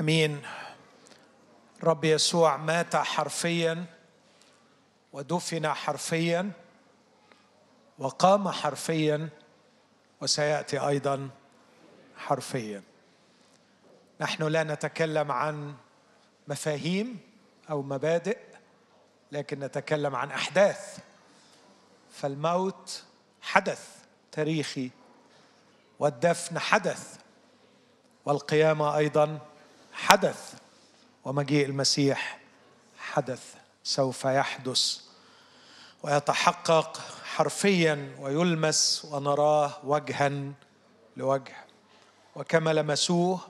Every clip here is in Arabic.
آمين. رب يسوع مات حرفيا ودفن حرفيا وقام حرفيا وسيأتي أيضا حرفيا. نحن لا نتكلم عن مفاهيم أو مبادئ لكن نتكلم عن أحداث. فالموت حدث تاريخي والدفن حدث والقيامة أيضا حدث ومجيء المسيح حدث سوف يحدث ويتحقق حرفيا ويلمس ونراه وجها لوجه. وكما لمسوه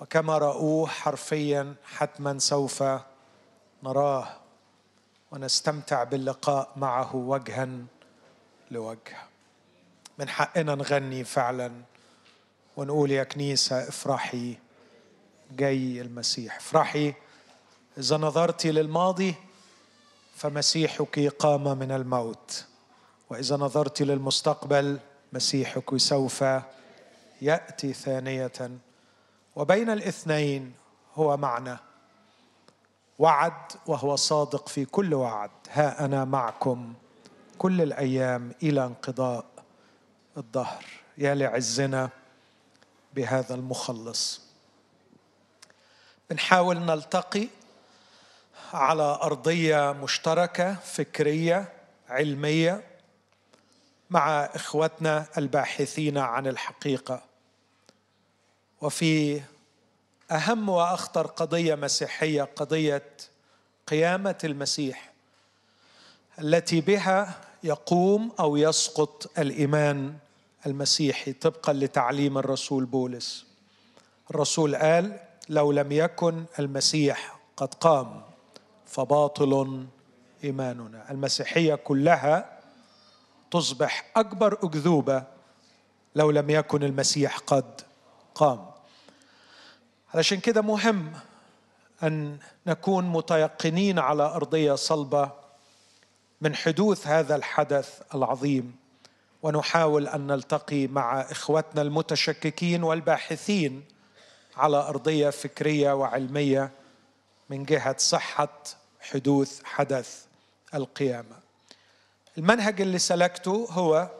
وكما رأوه حرفيا حتما سوف نراه ونستمتع باللقاء معه وجها لوجه. من حقنا نغني فعلا ونقول يا كنيسة افرحي جاي المسيح. افرحي إذا نظرت للماضي فمسيحك قام من الموت. وإذا نظرت للمستقبل مسيحك سوف يأتي ثانية. وبين الاثنين هو معنى. وعد وهو صادق في كل وعد. ها أنا معكم كل الأيام إلى انقضاء الدهر. يا لعزنا بهذا المخلص. بنحاول نلتقي على أرضية مشتركة فكرية علمية مع إخوتنا الباحثين عن الحقيقة. وفي أهم وأخطر قضية مسيحية قضية قيامة المسيح التي بها يقوم أو يسقط الإيمان المسيحي طبقا لتعليم الرسول بولس. الرسول قال لو لم يكن المسيح قد قام فباطل إيماننا. المسيحية كلها تصبح أكبر أكذوبة لو لم يكن المسيح قد قام. علشان كده مهم أن نكون متيقنين على أرضية صلبة من حدوث هذا الحدث العظيم ونحاول أن نلتقي مع إخوتنا المتشككين والباحثين على أرضية فكرية وعلمية من جهة صحة حدوث حدث القيامة. المنهج اللي سلكته هو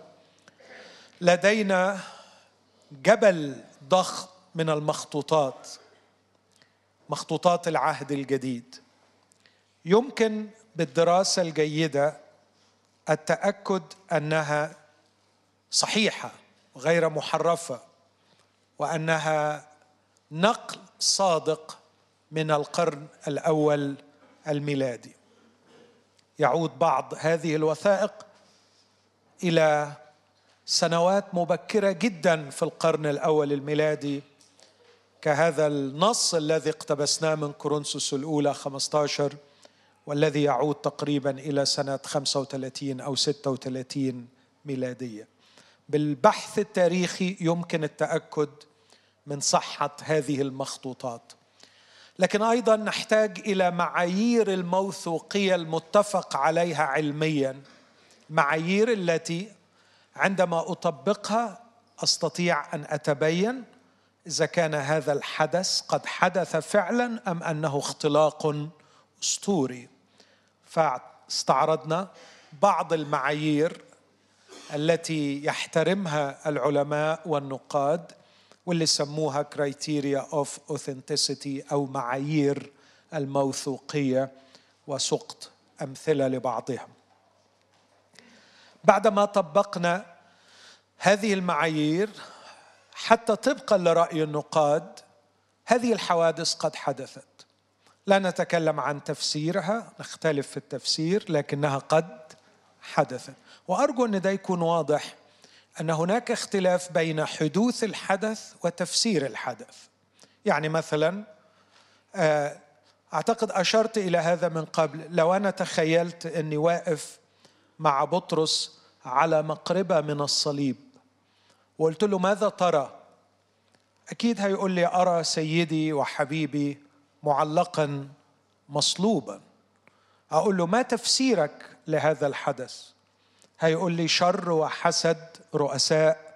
لدينا جبل ضخم من المخطوطات مخطوطات العهد الجديد. يمكن بالدراسة الجيدة التأكد أنها صحيحة غير محرفة وأنها نقل صادق من القرن الأول الميلادي. يعود بعض هذه الوثائق إلى سنوات مبكرة جدا في القرن الأول الميلادي. كهذا النص الذي اقتبسناه من كورنثوس الأولى 15 والذي يعود تقريبا إلى سنة 35 أو 36 ميلادية. بالبحث التاريخي يمكن التأكد من صحة هذه المخطوطات. لكن أيضا نحتاج إلى معايير الموثوقية المتفق عليها علميا معايير التي عندما أطبقها أستطيع أن أتبين إذا كان هذا الحدث قد حدث فعلا أم أنه اختلاق أسطوري. فاستعرضنا بعض المعايير التي يحترمها العلماء والنقاد واللي سموها criteria of authenticity أو معايير الموثوقية وسقت أمثلة لبعضهم. بعدما طبقنا هذه المعايير حتى طبقا لرأي النقاد هذه الحوادث قد حدثت. لا نتكلم عن تفسيرها نختلف في التفسير لكنها قد حدثت. وأرجو أن ده يكون واضح أن هناك اختلاف بين حدوث الحدث وتفسير الحدث. يعني مثلا آه، أعتقد أشرت إلى هذا من قبل. لو أنا تخيلت إني واقف مع بطرس على مقربة من الصليب وقلت له ماذا ترى؟ أكيد هيقول لي أرى سيدي وحبيبي معلقا مصلوبا. أقول له ما تفسيرك لهذا الحدث؟ هيقول لي شر وحسد رؤساء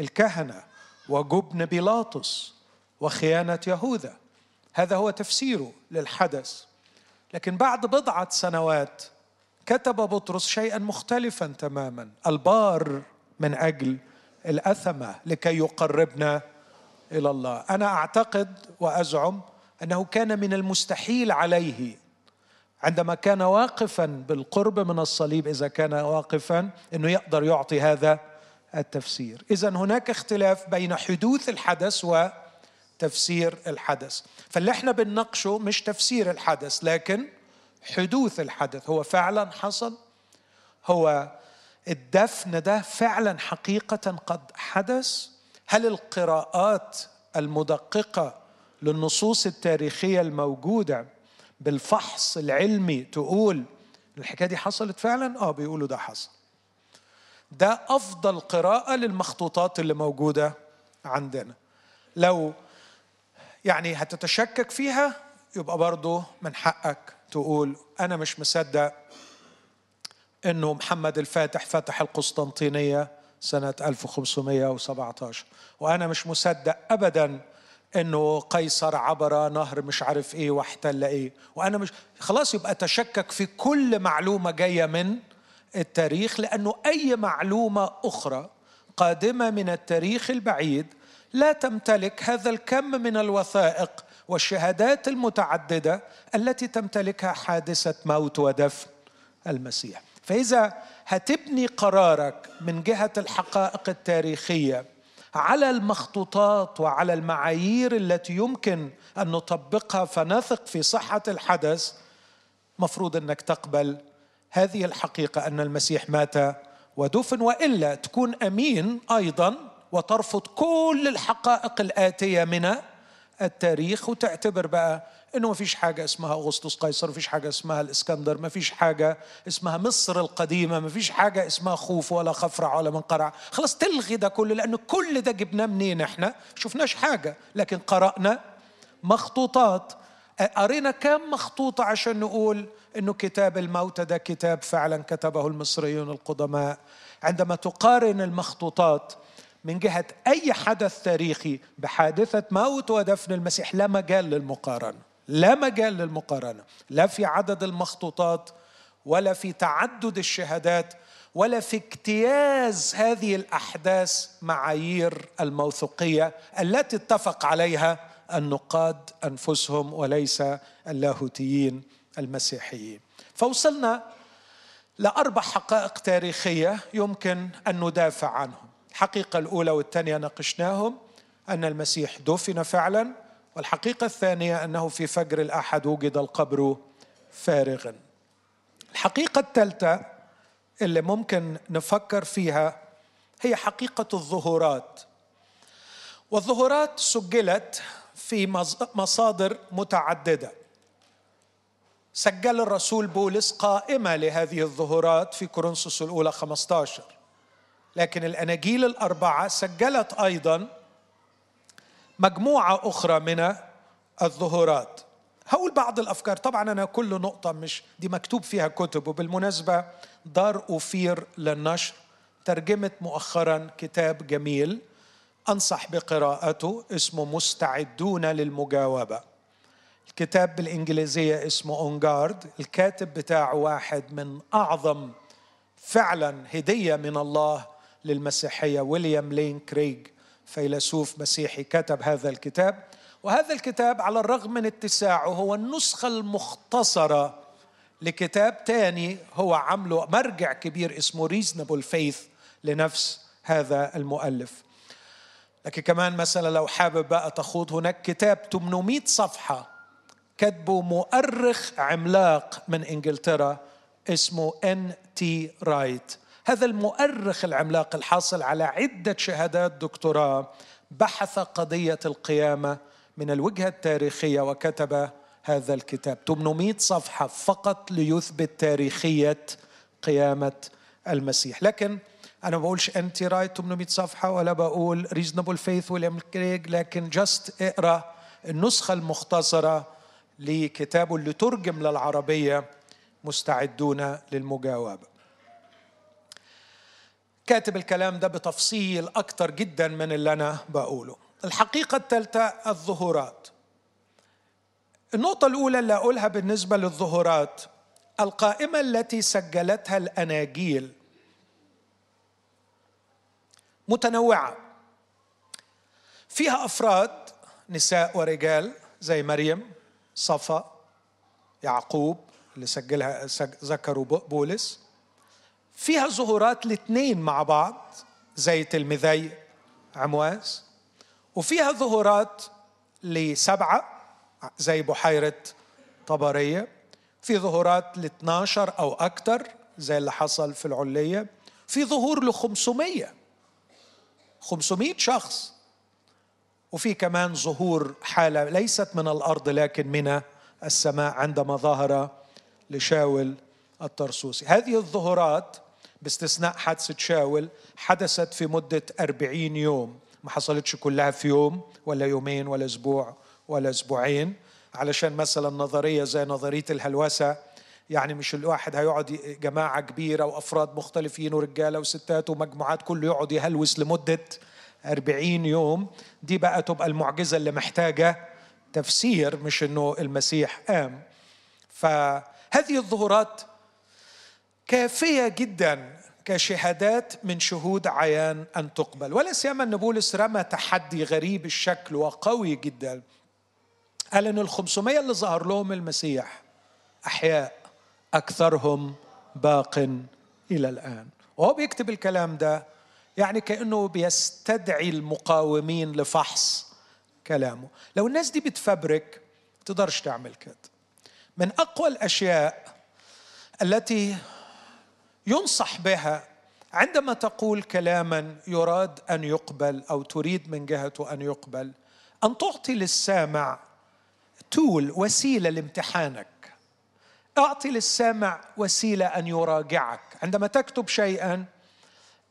الكهنة وجبن بيلاطس وخيانة يهوذا. هذا هو تفسيره للحدث. لكن بعد بضعة سنوات كتب بطرس شيئا مختلفا تماما. البار من أجل الأثمة لكي يقربنا إلى الله. أنا أعتقد وأزعم أنه كان من المستحيل عليه عندما كان واقفا بالقرب من الصليب إذا كان واقفا إنه يقدر يعطي هذا التفسير. اذا هناك اختلاف بين حدوث الحدث وتفسير الحدث. فاللي إحنا بنناقشه مش تفسير الحدث لكن حدوث الحدث. هو فعلا حصل هو الدفن ده فعلا حقيقة قد حدث. هل القراءات المدققة للنصوص التاريخية الموجودة بالفحص العلمي تقول الحكاية دي حصلت فعلا؟ آه بيقولوا ده حصل. ده أفضل قراءة للمخطوطات اللي موجودة عندنا. لو يعني هتتشكك فيها يبقى برضه من حقك تقول أنا مش مصدق إنه محمد الفاتح فتح القسطنطينية سنة 1517 وأنا مش مصدق ابدا إنه قيصر عبر نهر مش عارف إيه واحتل إيه. وأنا مش خلاص يبقى اتشكك في كل معلومة جاية من التاريخ لأنه أي معلومة أخرى قادمة من التاريخ البعيد لا تمتلك هذا الكم من الوثائق والشهادات المتعددة التي تمتلكها حادثة موت ودفن المسيح. فإذا هتبني قرارك من جهة الحقائق التاريخية على المخطوطات وعلى المعايير التي يمكن أن نطبقها فنثق في صحة الحدث مفروض أنك تقبل هذه الحقيقة أن المسيح مات ودفن وإلا تكون أمين أيضا وترفض كل الحقائق الآتية من التاريخ وتعتبر بقى إنه ما فيش حاجة اسمها أغسطس قيصر ما فيش حاجة اسمها الإسكندر ما فيش حاجة اسمها مصر القديمة ما فيش حاجة اسمها خوف ولا خفرع ولا منقرع. خلاص تلغي ده كله لأنه كل ده جبناه منين إحنا؟ شفناش حاجة. لكن قرأنا مخطوطات. قرينا كم مخطوطة عشان نقول إنه كتاب الموتى ده كتاب فعلا كتبه المصريون القدماء. عندما تقارن المخطوطات من جهة أي حدث تاريخي بحادثة موت ودفن المسيح لا مجال للمقارنة. لا مجال للمقارنة لا في عدد المخطوطات ولا في تعدد الشهادات ولا في اجتياز هذه الأحداث معايير الموثوقية التي اتفق عليها النقاد أنفسهم وليس اللاهوتيين المسيحيين. فوصلنا لأربع حقائق تاريخية يمكن أن ندافع عنهم. الحقيقة الأولى والثانية ناقشناهم أن المسيح دفن فعلا والحقيقة الثانية أنه في فجر الأحد وجد القبر فارغا. الحقيقة الثالثة اللي ممكن نفكر فيها هي حقيقة الظهورات. والظهورات سجلت في مصادر متعددة. سجل الرسول بولس قائمة لهذه الظهورات في كورنثوس الأولى 15 لكن الأناجيل الأربعة سجلت أيضا مجموعة أخرى من الظهورات. هقول بعض الأفكار. طبعا أنا كل نقطة مش دي مكتوب فيها كتب وبالمناسبة دار أوفير للنشر ترجمت مؤخرا كتاب جميل أنصح بقراءته اسمه مستعدون للمجاوبة. الكتاب بالإنجليزية اسمه أونجارد الكاتب بتاعه واحد من أعظم فعلا هدية من الله للمسيحية ويليام لين كريج فيلسوف مسيحي كتب هذا الكتاب وهذا الكتاب على الرغم من اتساعه هو النسخة المختصرة لكتاب تاني هو عمله مرجع كبير اسمه Reasonable Faith لنفس هذا المؤلف. لكن كمان مثلا لو حابب بقى تخوض هناك كتاب 800 صفحة كتبه مؤرخ عملاق من إنجلترا اسمه N. T. Wright هذا المؤرخ العملاق الحاصل على عدة شهادات دكتوراه بحث قضية القيامة من الوجهة التاريخية وكتب هذا الكتاب. 800 صفحة فقط ليثبت تاريخية قيامة المسيح. لكن أنا ما بقولش N. T. Wright 800 صفحة ولا بقول Reasonable Faith ويليام كريج لكن just اقرأ النسخة المختصرة لكتابه اللي ترجم للعربية مستعدون للمجاوبة. كاتب الكلام ده بتفصيل أكتر جدا من اللي أنا بقوله. الحقيقة الثالثة الظهورات. النقطة الأولى اللي أقولها بالنسبة للظهورات القائمة التي سجلتها الأناجيل متنوعة. فيها أفراد نساء ورجال زي مريم صفا يعقوب اللي سجلها ذكروا بولس. فيها ظهورات الاثنين مع بعض زي تلميذي عمواس وفيها ظهورات لسبعة زي بحيرة طبرية. في ظهورات ل 12 أو أكثر زي اللي حصل في العلية. في ظهور ل 500 500 شخص. وفي كمان ظهور حالة ليست من الأرض لكن من السماء عندما ظهر لشاول الطرسوسي. هذه الظهورات باستثناء حادثة شاول حدثت في مدة أربعين يوم. ما حصلتش كلها في يوم ولا يومين ولا أسبوع ولا أسبوعين. علشان مثلا نظرية زي نظرية الهلوسة يعني مش الواحد هيقعد جماعة كبيرة وأفراد مختلفين ورجالة وستات ومجموعات كله يقعد يهلوس لمدة أربعين يوم. دي بقى تبقى المعجزة اللي محتاجة تفسير مش أنه المسيح قام. فهذه الظهورات كافية جدا كشهادات من شهود عيان أن تقبل. ولا سيما أن بولس رمى تحدي غريب الشكل وقوي جدا. قال أن الخمسمية اللي ظهر لهم المسيح أحياء أكثرهم باق إلى الآن. وهو بيكتب الكلام ده يعني كأنه بيستدعي المقاومين لفحص كلامه. لو الناس دي بتفبرك تقدرش تعمل كده. من أقوى الأشياء التي ينصح بها. عندما تقول كلاما يراد أن يقبل أو تريد من جهته أن يقبل أن تعطي للسامع تول وسيلة لامتحانك. أعطي للسامع وسيلة أن يراجعك. عندما تكتب شيئا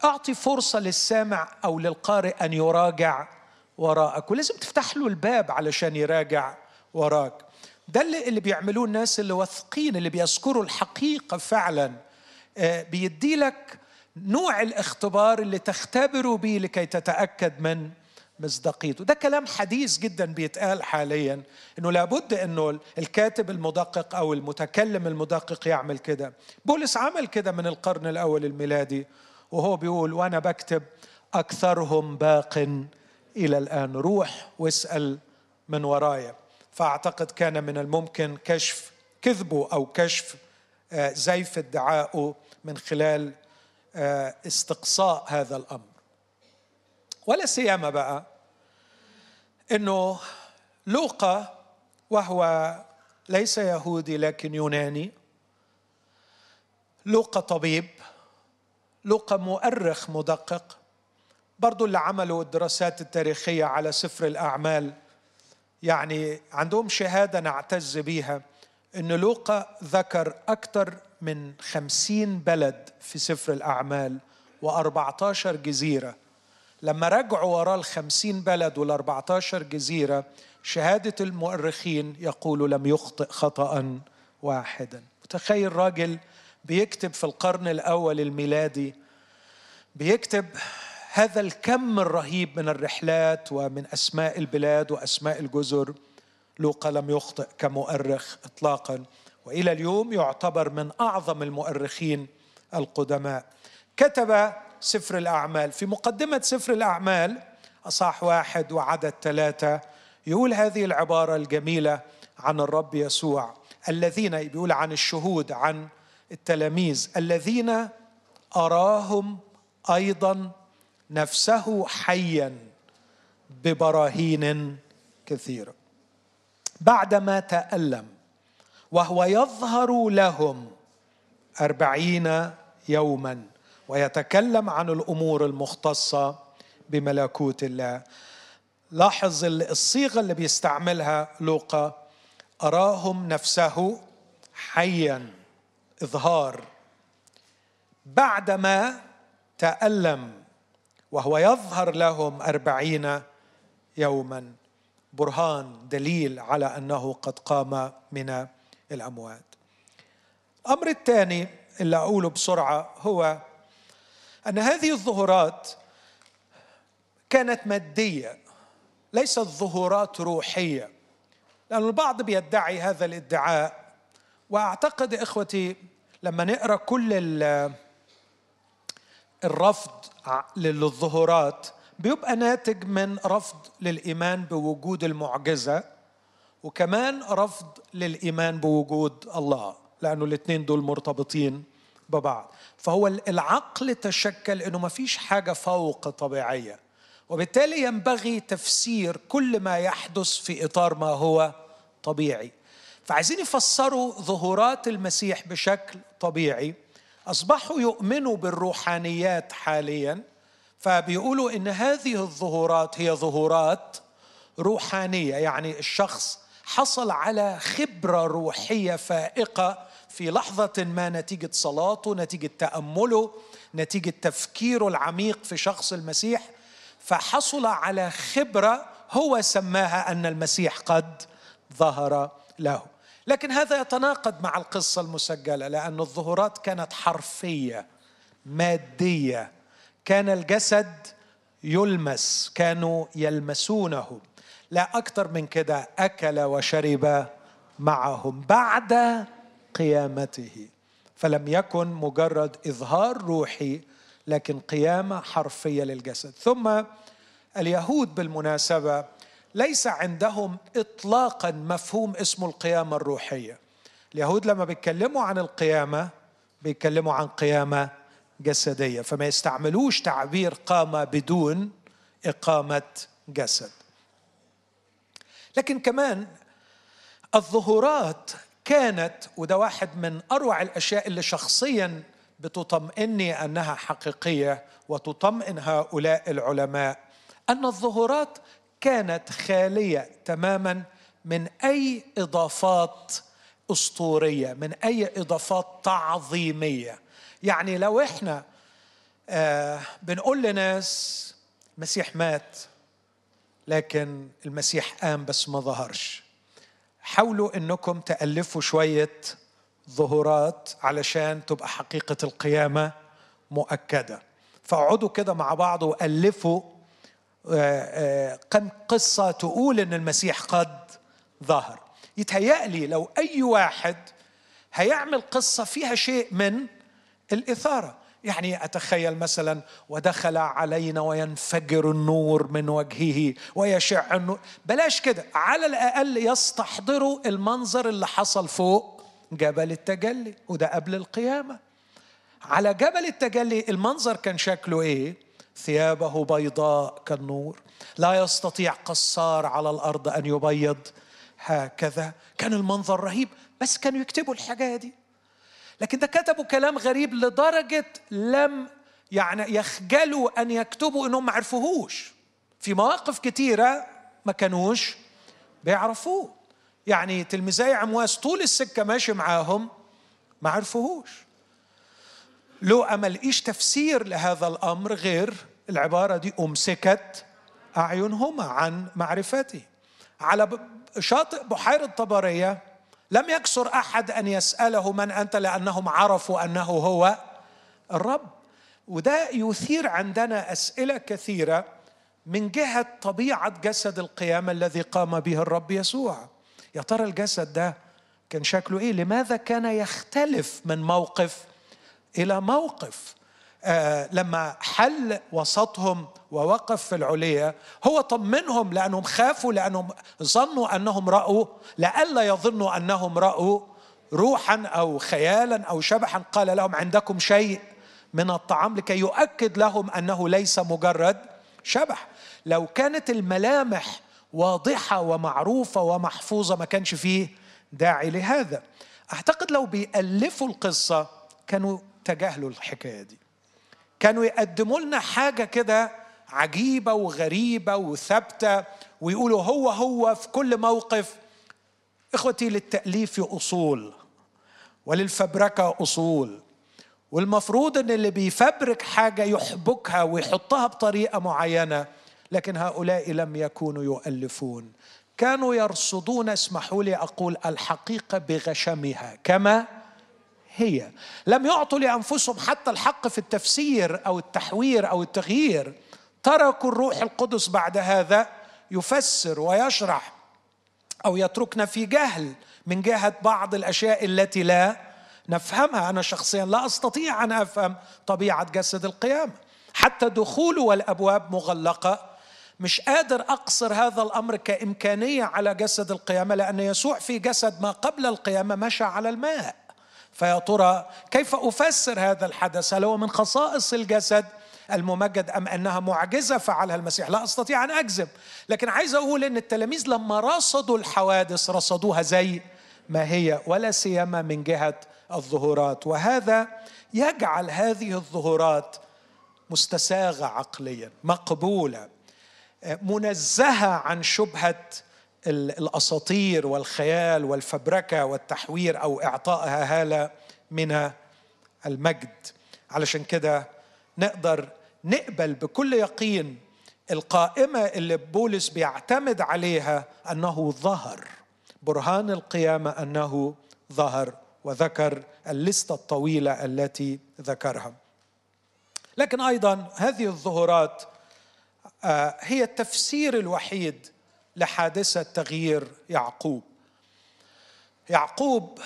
أعطي فرصة للسامع أو للقارئ أن يراجع وراءك. ولازم تفتح له الباب علشان يراجع وراك. ده اللي بيعملوه الناس اللي واثقين اللي بيذكروا الحقيقة فعلا. آه، بيدي لك نوع الاختبار اللي تختبره به لكي تتأكد من مصداقيته. ده كلام حديث جدا بيتقال حاليا إنه لابد إنه الكاتب المدقق أو المتكلم المدقق يعمل كده. بولس عمل كده من القرن الأول الميلادي وهو بيقول وأنا بكتب أكثرهم باق إلى الآن. روح واسأل من ورايا. فأعتقد كان من الممكن كشف كذبه أو كشف آه، زيف ادعائه من خلال آه، استقصاء هذا الأمر. ولا سيما بقى إنه لوقا وهو ليس يهودي لكن يوناني لوقا طبيب لوقا مؤرخ مدقق برضو اللي عملوا الدراسات التاريخية على سفر الأعمال يعني عندهم شهادة نعتز بيها أن لوقا ذكر أكثر من خمسين بلد في سفر الأعمال و14 جزيرة. لما رجعوا وراء الخمسين بلد والأربعتاشر جزيرة شهادة المؤرخين يقول لم يخطئ خطأ واحدا. تخيل راجل بيكتب في القرن الأول الميلادي بيكتب هذا الكم الرهيب من الرحلات ومن أسماء البلاد وأسماء الجزر لوقا لم يخطئ كمؤرخ إطلاقا. وإلى اليوم يعتبر من أعظم المؤرخين القدماء. كتب سفر الأعمال. في مقدمة سفر الأعمال اصح واحد وعدد ثلاثة يقول هذه العبارة الجميلة عن الرب يسوع. الذين بيقول عن الشهود عن التلاميذ. الذين أراهم أيضا نفسه حيا ببراهين كثيره بعدما تألم وهو يظهر لهم أربعين يوما ويتكلم عن الأمور المختصة بملكوت الله. لاحظ الصيغة اللي بيستعملها لوقا. أراهم نفسه حيا إظهار. بعدما تألم وهو يظهر لهم أربعين يوما. برهان دليل على أنه قد قام من الأموات. الأمر الثاني اللي أقوله بسرعة هو أن هذه الظهورات كانت مادية ليست ظهورات روحية لأن البعض بيدعي هذا الادعاء. وأعتقد إخوتي لما نقرأ كل الرفض للظهورات بيبقى ناتج من رفض للإيمان بوجود المعجزة. وكمان رفض للإيمان بوجود الله لأنه الاثنين دول مرتبطين ببعض. فهو العقل تشكل إنه ما فيش حاجة فوق طبيعية. وبالتالي ينبغي تفسير كل ما يحدث في إطار ما هو طبيعي. فعايزين يفسروا ظهورات المسيح بشكل طبيعي. أصبحوا يؤمنوا بالروحانيات حاليا. فبيقولوا إن هذه الظهورات هي ظهورات روحانية يعني الشخص حصل على خبرة روحية فائقة في لحظة ما نتيجة صلاته نتيجة تأمله نتيجة تفكيره العميق في شخص المسيح. فحصل على خبرة هو سماها أن المسيح قد ظهر له. لكن هذا يتناقض مع القصة المسجلة لأن الظهورات كانت حرفية مادية. كان الجسد يلمس كانوا يلمسونه. لا أكثر من كده أكل وشرب معهم بعد قيامته. فلم يكن مجرد إظهار روحي لكن قيامة حرفية للجسد. ثم اليهود بالمناسبة ليس عندهم اطلاقا مفهوم اسمه القيامة الروحية. اليهود لما بيتكلموا عن القيامة بيتكلموا عن قيامة جسدية. فما يستعملوش تعبير قامه بدون إقامة جسد. لكن كمان الظهورات كانت وده واحد من أروع الأشياء اللي شخصيا بتطمئني أنها حقيقية وتطمئن هؤلاء العلماء أن الظهورات كانت خالية تماما من أي إضافات أسطورية من أي إضافات تعظيمية. يعني لو إحنا آه بنقول لناس المسيح مات لكن المسيح قام بس ما ظهرش. حاولوا إنكم تألفوا شوية ظهورات علشان تبقى حقيقة القيامة مؤكدة. فاقعدوا كده مع بعض وألفوا آه، آه، كم قصة تقول إن المسيح قد ظهر. يتهيألي لو أي واحد هيعمل قصة فيها شيء من الإثارة. يعني أتخيل مثلا ودخل علينا وينفجر النور من وجهه ويشع النور. بلاش كده. على الأقل يستحضروا المنظر اللي حصل فوق جبل التجلي وده قبل القيامة. على جبل التجلي المنظر كان شكله إيه؟ ثيابه بيضاء كالنور. لا يستطيع قصار على الأرض أن يبيض. هكذا. كان المنظر رهيب بس كانوا يكتبوا الحاجة دي. لكن ده كتبوا كلام غريب لدرجة لم يعني يخجلوا أن يكتبوا إنهم ما عرفوهوش. في مواقف كتيرة ما كانوش بيعرفوه. يعني تلميذي عمواس طول السكة ماشي معاهم ما عرفوهوش. لو أمل إيش تفسير لهذا الأمر غير العبارة دي؟ أمسكت أعينهما عن معرفته على شاطئ بحيرة طبرية لم يكسر أحد أن يسأله من أنت لأنهم عرفوا أنه هو الرب. وده يثير عندنا أسئلة كثيرة من جهة طبيعة جسد القيامة الذي قام به الرب يسوع. يا ترى الجسد ده كان شكله إيه؟ لماذا كان يختلف من موقف إلى موقف؟ لما حل وسطهم ووقف في العليا هو طمنهم لأنهم خافوا لأنهم ظنوا أنهم رأوا لئلا يظنوا أنهم رأوا روحا أو خيالا أو شبحا قال لهم عندكم شيء من الطعام لكي يؤكد لهم أنه ليس مجرد شبح. لو كانت الملامح واضحة ومعروفة ومحفوظة ما كانش فيه داعي لهذا. أعتقد لو بيألفوا القصة كانوا تجاهلوا الحكاية دي. كانوا يقدموا لنا حاجة كده عجيبة وغريبة وثابتة ويقولوا هو هو في كل موقف. إخوتي للتأليف أصول وللفبركة أصول. والمفروض إن اللي بيفبرك حاجة يحبكها ويحطها بطريقة معينة لكن هؤلاء لم يكونوا يؤلفون. كانوا يرصدون اسمحوا لي أقول الحقيقة بغشمها. كما هي. لم يعطوا لأنفسهم حتى الحق في التفسير أو التحوير أو التغيير. تركوا الروح القدس بعد هذا يفسر ويشرح أو يتركنا في جهل من جهة بعض الأشياء التي لا نفهمها. أنا شخصيا لا أستطيع أن أفهم طبيعة جسد القيامة. حتى دخوله والأبواب مغلقة. مش قادر أقصر هذا الأمر كإمكانية على جسد القيامة لأن يسوع في جسد ما قبل القيامة مشى على الماء. فيا ترى كيف أفسر هذا الحدث؟ هل هو من خصائص الجسد الممجد أم أنها معجزة؟ فعلها المسيح. لا أستطيع أن اكذب لكن عايز أقول إن التلاميذ لما رصدوا الحوادث رصدوها زي ما هي ولا سيما من جهة الظهورات. وهذا يجعل هذه الظهورات مستساغة عقليا مقبولة منزهة عن شبهة الأساطير والخيال والفبركة والتحوير أو إعطائها هالة من المجد. علشان كده نقدر نقبل بكل يقين القائمة اللي بولس بيعتمد عليها أنه ظهر. برهان القيامة أنه ظهر وذكر الليستة الطويلة التي ذكرها. لكن أيضا هذه الظهورات آه، هي التفسير الوحيد لحادثة تغيير يعقوب. يعقوب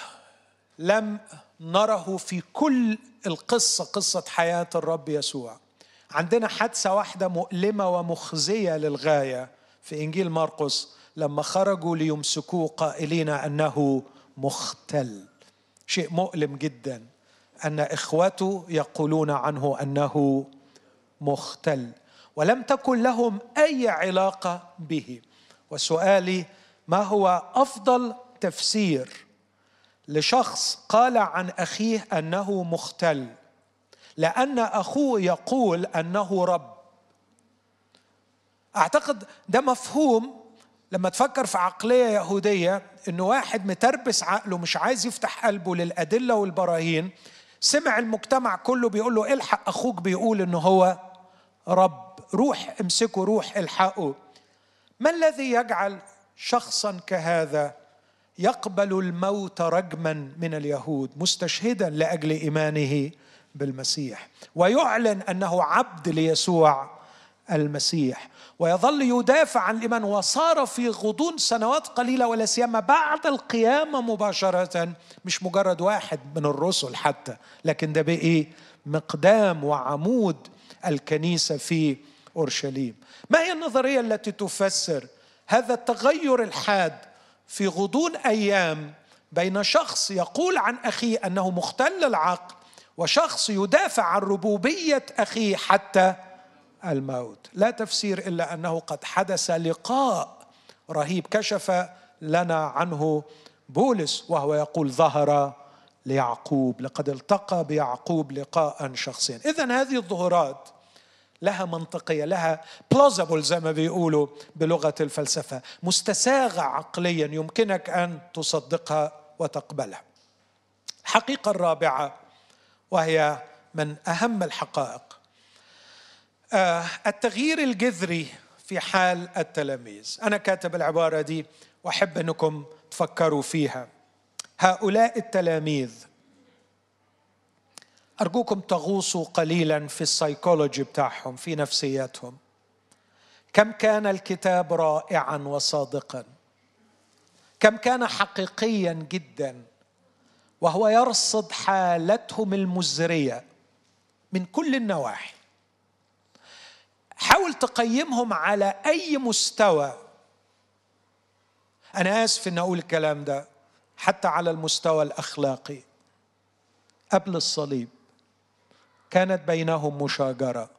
لم نره في كل القصة قصة حياة الرب يسوع. عندنا حادثة واحدة مؤلمة ومخزية للغاية في إنجيل مرقس لما خرجوا ليمسكوه قائلين أنه مختل. شيء مؤلم جدا أن إخوته يقولون عنه أنه مختل ولم تكن لهم أي علاقة به. وسؤالي ما هو أفضل تفسير لشخص قال عن أخيه أنه مختل لأن أخوه يقول أنه رب؟ أعتقد ده مفهوم لما تفكر في عقلية يهودية إنه واحد متربس عقله مش عايز يفتح قلبه للأدلة والبراهين. سمع المجتمع كله بيقول له إلحق أخوك بيقول إنه هو رب. روح امسكه روح إلحقه. ما الذي يجعل شخصا كهذا يقبل الموت رجما من اليهود مستشهدا لأجل إيمانه بالمسيح؟ ويعلن أنه عبد ليسوع المسيح. ويظل يدافع عن الإيمان. وصار في غضون سنوات قليلة ولا سيما بعد القيامة مباشرة. مش مجرد واحد من الرسل حتى لكن ده بقي مقدام وعمود الكنيسة في أورشليم. ما هي النظرية التي تفسر هذا التغير الحاد في غضون أيام بين شخص يقول عن أخيه أنه مختل العقل وشخص يدافع عن ربوبية أخيه حتى الموت؟ لا تفسير إلا أنه قد حدث لقاء رهيب كشف لنا عنه بولس وهو يقول ظهر ليعقوب لقد التقى بيعقوب لقاء شخصيا اذا هذه الظهورات لها منطقية لها بلوزابل زي ما بيقولوا بلغة الفلسفة. مستساغة عقليا يمكنك أن تصدقها وتقبلها. الحقيقة الرابعه وهي من أهم الحقائق. آه، التغيير الجذري في حال التلاميذ. أنا كاتب العبارة دي وأحب أنكم تفكروا فيها. هؤلاء التلاميذ أرجوكم تغوصوا قليلا في السيكولوجي بتاعهم في نفسياتهم. كم كان الكتاب رائعا وصادقا. كم كان حقيقيا جدا. وهو يرصد حالتهم المزرية من كل النواحي. حاول تقيمهم على أي مستوى. أنا آسف إن أقول الكلام ده حتى على المستوى الأخلاقي. قبل الصليب. كانت بينهم مشاجرة.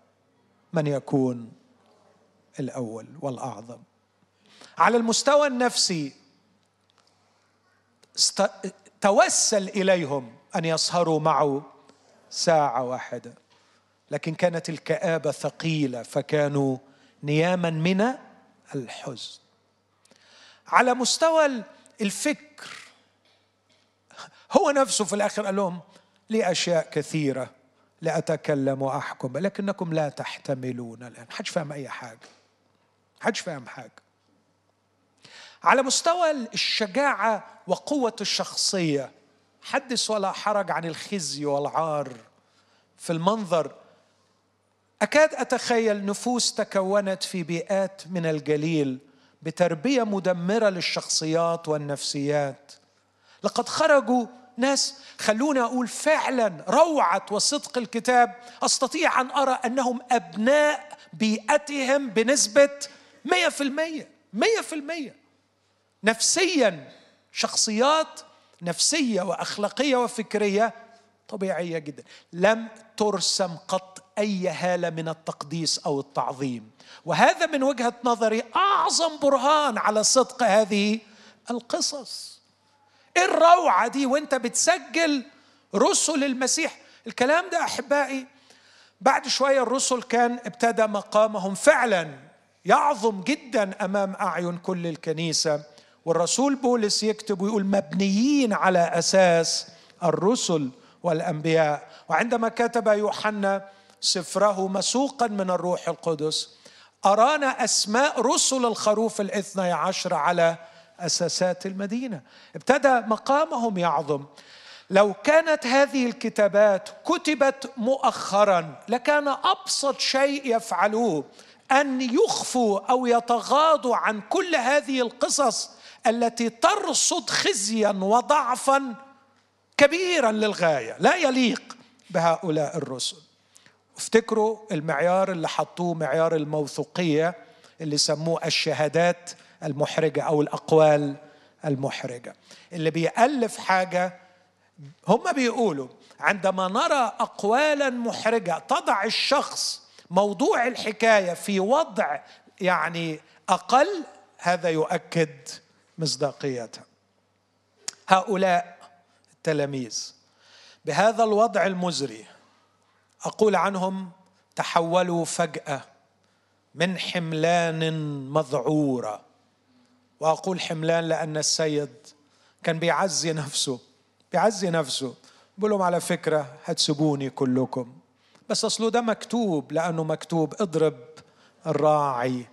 من يكون الأول والأعظم. على المستوى النفسي. توسل إليهم أن يسهروا معه ساعة واحدة. لكن كانت الكآبة ثقيلة فكانوا نياما من الحزن. على مستوى الفكر هو نفسه في الآخر قال لهم لي اشياء كثيرة. لأتكلم وأحكم لكنكم لا تحتملون الآن. حدش فاهم أي حاجة. حدش فاهم حاجة. على مستوى الشجاعة وقوة الشخصية حدث ولا حرج عن الخزي والعار في المنظر. أكاد أتخيل نفوس تكونت في بيئات من الجليل بتربية مدمرة للشخصيات والنفسيات. لقد خرجوا ناس. خلونا أقول فعلا روعة وصدق الكتاب. أستطيع أن أرى أنهم أبناء بيئتهم بنسبة 100% 100% نفسيا شخصيات نفسية وأخلاقية وفكرية طبيعية جدا. لم ترسم قط أي هالة من التقديس أو التعظيم. وهذا من وجهة نظري أعظم برهان على صدق هذه القصص. إيه الروعة دي وأنت بتسجل رسل المسيح؟ الكلام ده أحبائي بعد شوية الرسل كان ابتدى مقامهم فعلا يعظم جدا أمام أعين كل الكنيسة والرسول بولس يكتب ويقول مبنيين على أساس الرسل والأنبياء. وعندما كتب يوحنا سفره مسوقا من الروح القدس أرانا أسماء رسل الخروف الاثني عشر على أساسات المدينة. ابتدى مقامهم يعظم. لو كانت هذه الكتابات كتبت مؤخرا لكان أبسط شيء يفعلوه أن يخفوا أو يتغاضوا عن كل هذه القصص التي ترصد خزيا وضعفا كبيرا للغاية. لا يليق بهؤلاء الرسل. افتكروا المعيار اللي حطوه معيار الموثوقية اللي سموه الشهادات. المحرجة أو الأقوال المحرجة. اللي بيألف حاجة هم بيقولوا عندما نرى اقوالا محرجة تضع الشخص موضوع الحكاية في وضع يعني أقل هذا يؤكد مصداقيتها. هؤلاء التلاميذ بهذا الوضع المزري أقول عنهم تحولوا فجأة من حملان مذعورة وأقول حملان لأن السيد كان بيعزي نفسه بيعزي نفسه. بيقول لهم على فكرة هتسيبوني كلكم. بس أصله ده مكتوب لأنه مكتوب اضرب الراعي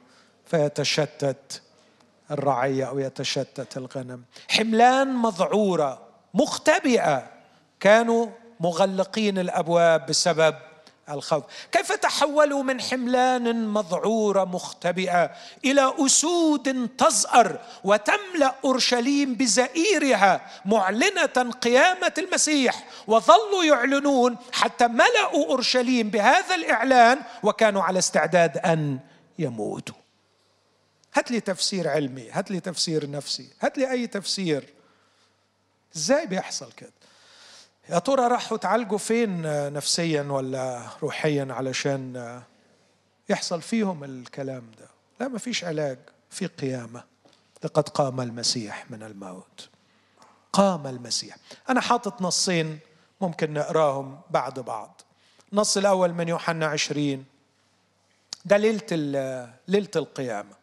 فيتشتت الرعيه أو يتشتت الغنم. حملان مذعورة مختبئة. كانوا مغلقين الأبواب بسبب الخوف كيف تحولوا من حملان مذعوره مختبئه إلى أسود تزأر وتملأ أورشليم بزئيرها معلنة قيامة المسيح؟ وظلوا يعلنون حتى ملأوا أورشليم بهذا الإعلان وكانوا على استعداد أن يموتوا. هات لي تفسير علمي هات لي تفسير نفسي هات لي أي تفسير. إزاي بيحصل كده؟ يا ترى راحوا تعالجوا فين نفسيا ولا روحيا علشان يحصل فيهم الكلام ده؟ لا ما فيش علاج في قيامة. لقد قام المسيح من الموت. قام المسيح. أنا حاطط نصين ممكن نقراهم بعد بعض. النص الأول من يوحنا عشرين. ده ليلة ليلة القيامة.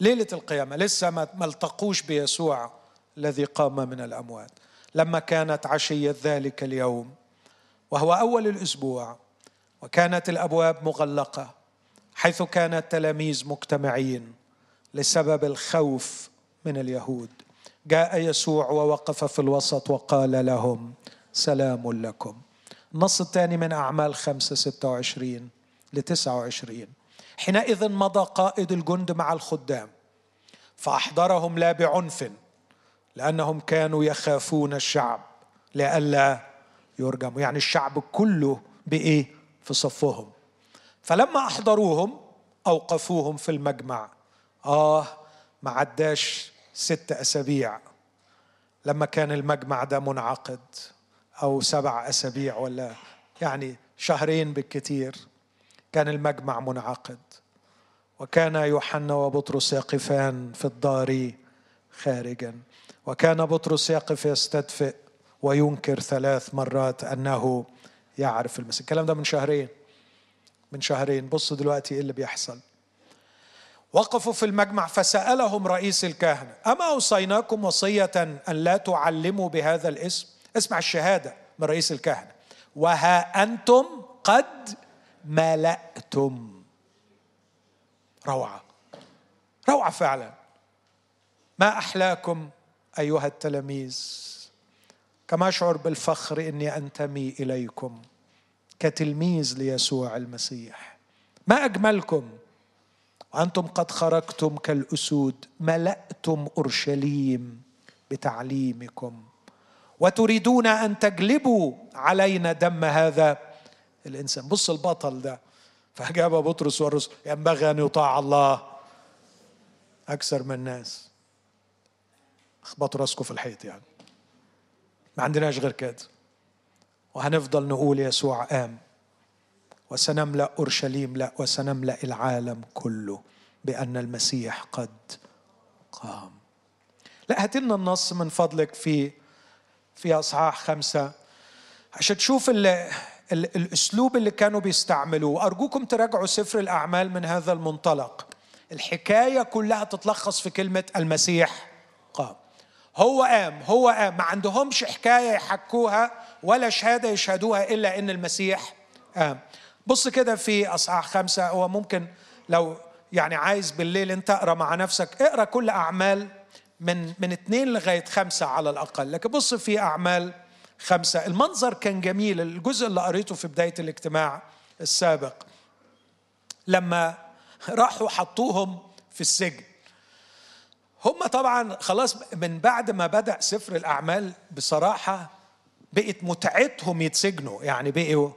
ليلة القيامة. لسه ما التقوش بيسوع الذي قام من الأموات. لما كانت عشية ذلك اليوم وهو أول الأسبوع وكانت الأبواب مغلقة حيث كان التلاميذ مجتمعين لسبب الخوف من اليهود. جاء يسوع ووقف في الوسط وقال لهم سلام لكم. النص الثاني من أعمال خمسة ستة وعشرين لتسعة وعشرين. حينئذ مضى قائد الجند مع الخدام فأحضرهم لا بعنف لأنهم كانوا يخافون الشعب لئلا يرجموا. يعني الشعب كله بإيه؟ في صفهم. فلما أحضروهم أوقفوهم في المجمع. آه ما عداش ست أسابيع. لما كان المجمع ده منعقد أو سبع أسابيع ولا يعني شهرين بالكثير كان المجمع منعقد. وكان يوحنا وبطرس يقفان في الدار خارجا. وكان بطرس يقف يستدفئ وينكر ثلاث مرات أنه يعرف المسيح الكلام ده من شهرين. من شهرين. بصوا دلوقتي إيه اللي بيحصل. وقفوا في المجمع فسألهم رئيس الكهنة أما أوصيناكم وصية أن لا تعلموا بهذا الاسم؟ اسمع الشهادة من رئيس الكهنة. وها أنتم قد ملأتم. روعة. روعة فعلا. ما أحلاكم أيها التلاميذ كما أشعر بالفخر إني أنتمي إليكم كتلميذ ليسوع المسيح. ما أجملكم؟ وأنتم قد خرجتم كالأسود ملأتم أورشليم بتعليمكم. وتريدون أن تجلبوا علينا دم هذا الإنسان. بص البطل ده. فأجاب بطرس والرسل ينبغي أن يطاع الله أكثر من الناس. اخبطوا راسكم في الحيط يعني. ما عندناش غير كده وهنفضل نقول يسوع قام وسنملأ أورشليم لا وسنملأ العالم كله بأن المسيح قد قام. لا هات لنا النص من فضلك في في إصحاح خمسة. عشان تشوف ال ال الأسلوب اللي كانوا بيستعملوه. أرجوكم تراجعوا سفر الأعمال من هذا المنطلق. الحكاية كلها تتلخص في كلمة المسيح قام. هو قام هو قام. ما عندهمش حكاية يحكوها ولا شهادة يشهدوها إلا إن المسيح قام. بص كده في إصحاح خمسة هو ممكن لو يعني عايز بالليل أنت أقرأ مع نفسك اقرأ كل أعمال من من اثنين لغاية خمسة على الأقل. لكن بص في أعمال خمسة. المنظر كان جميل الجزء اللي قريته في بداية الاجتماع السابق. لما راحوا حطوهم في السجن هم طبعا خلاص من بعد ما بدأ سفر الأعمال بصراحة بقت متعتهم يتسجنوا يعني بقوا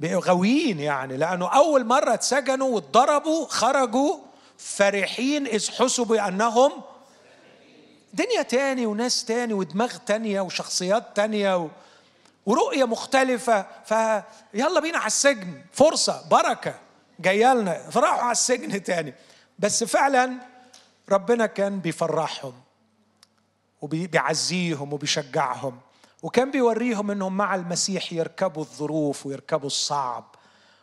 بقوا غاويين يعني لأنه أول مرة اتسجنوا واتضربوا خرجوا فرحين إذ حسبوا انهم دنيا تاني وناس تاني ودماغ تانية وشخصيات تانية و... ورؤية مختلفة. فيلا بينا على السجن فرصة بركة جاية لنا فراحوا على السجن تاني. بس فعلا ربنا كان بيفرحهم وبيعزيهم وبيشجعهم وكان بيوريهم إنهم مع المسيح يركبوا الظروف ويركبوا الصعب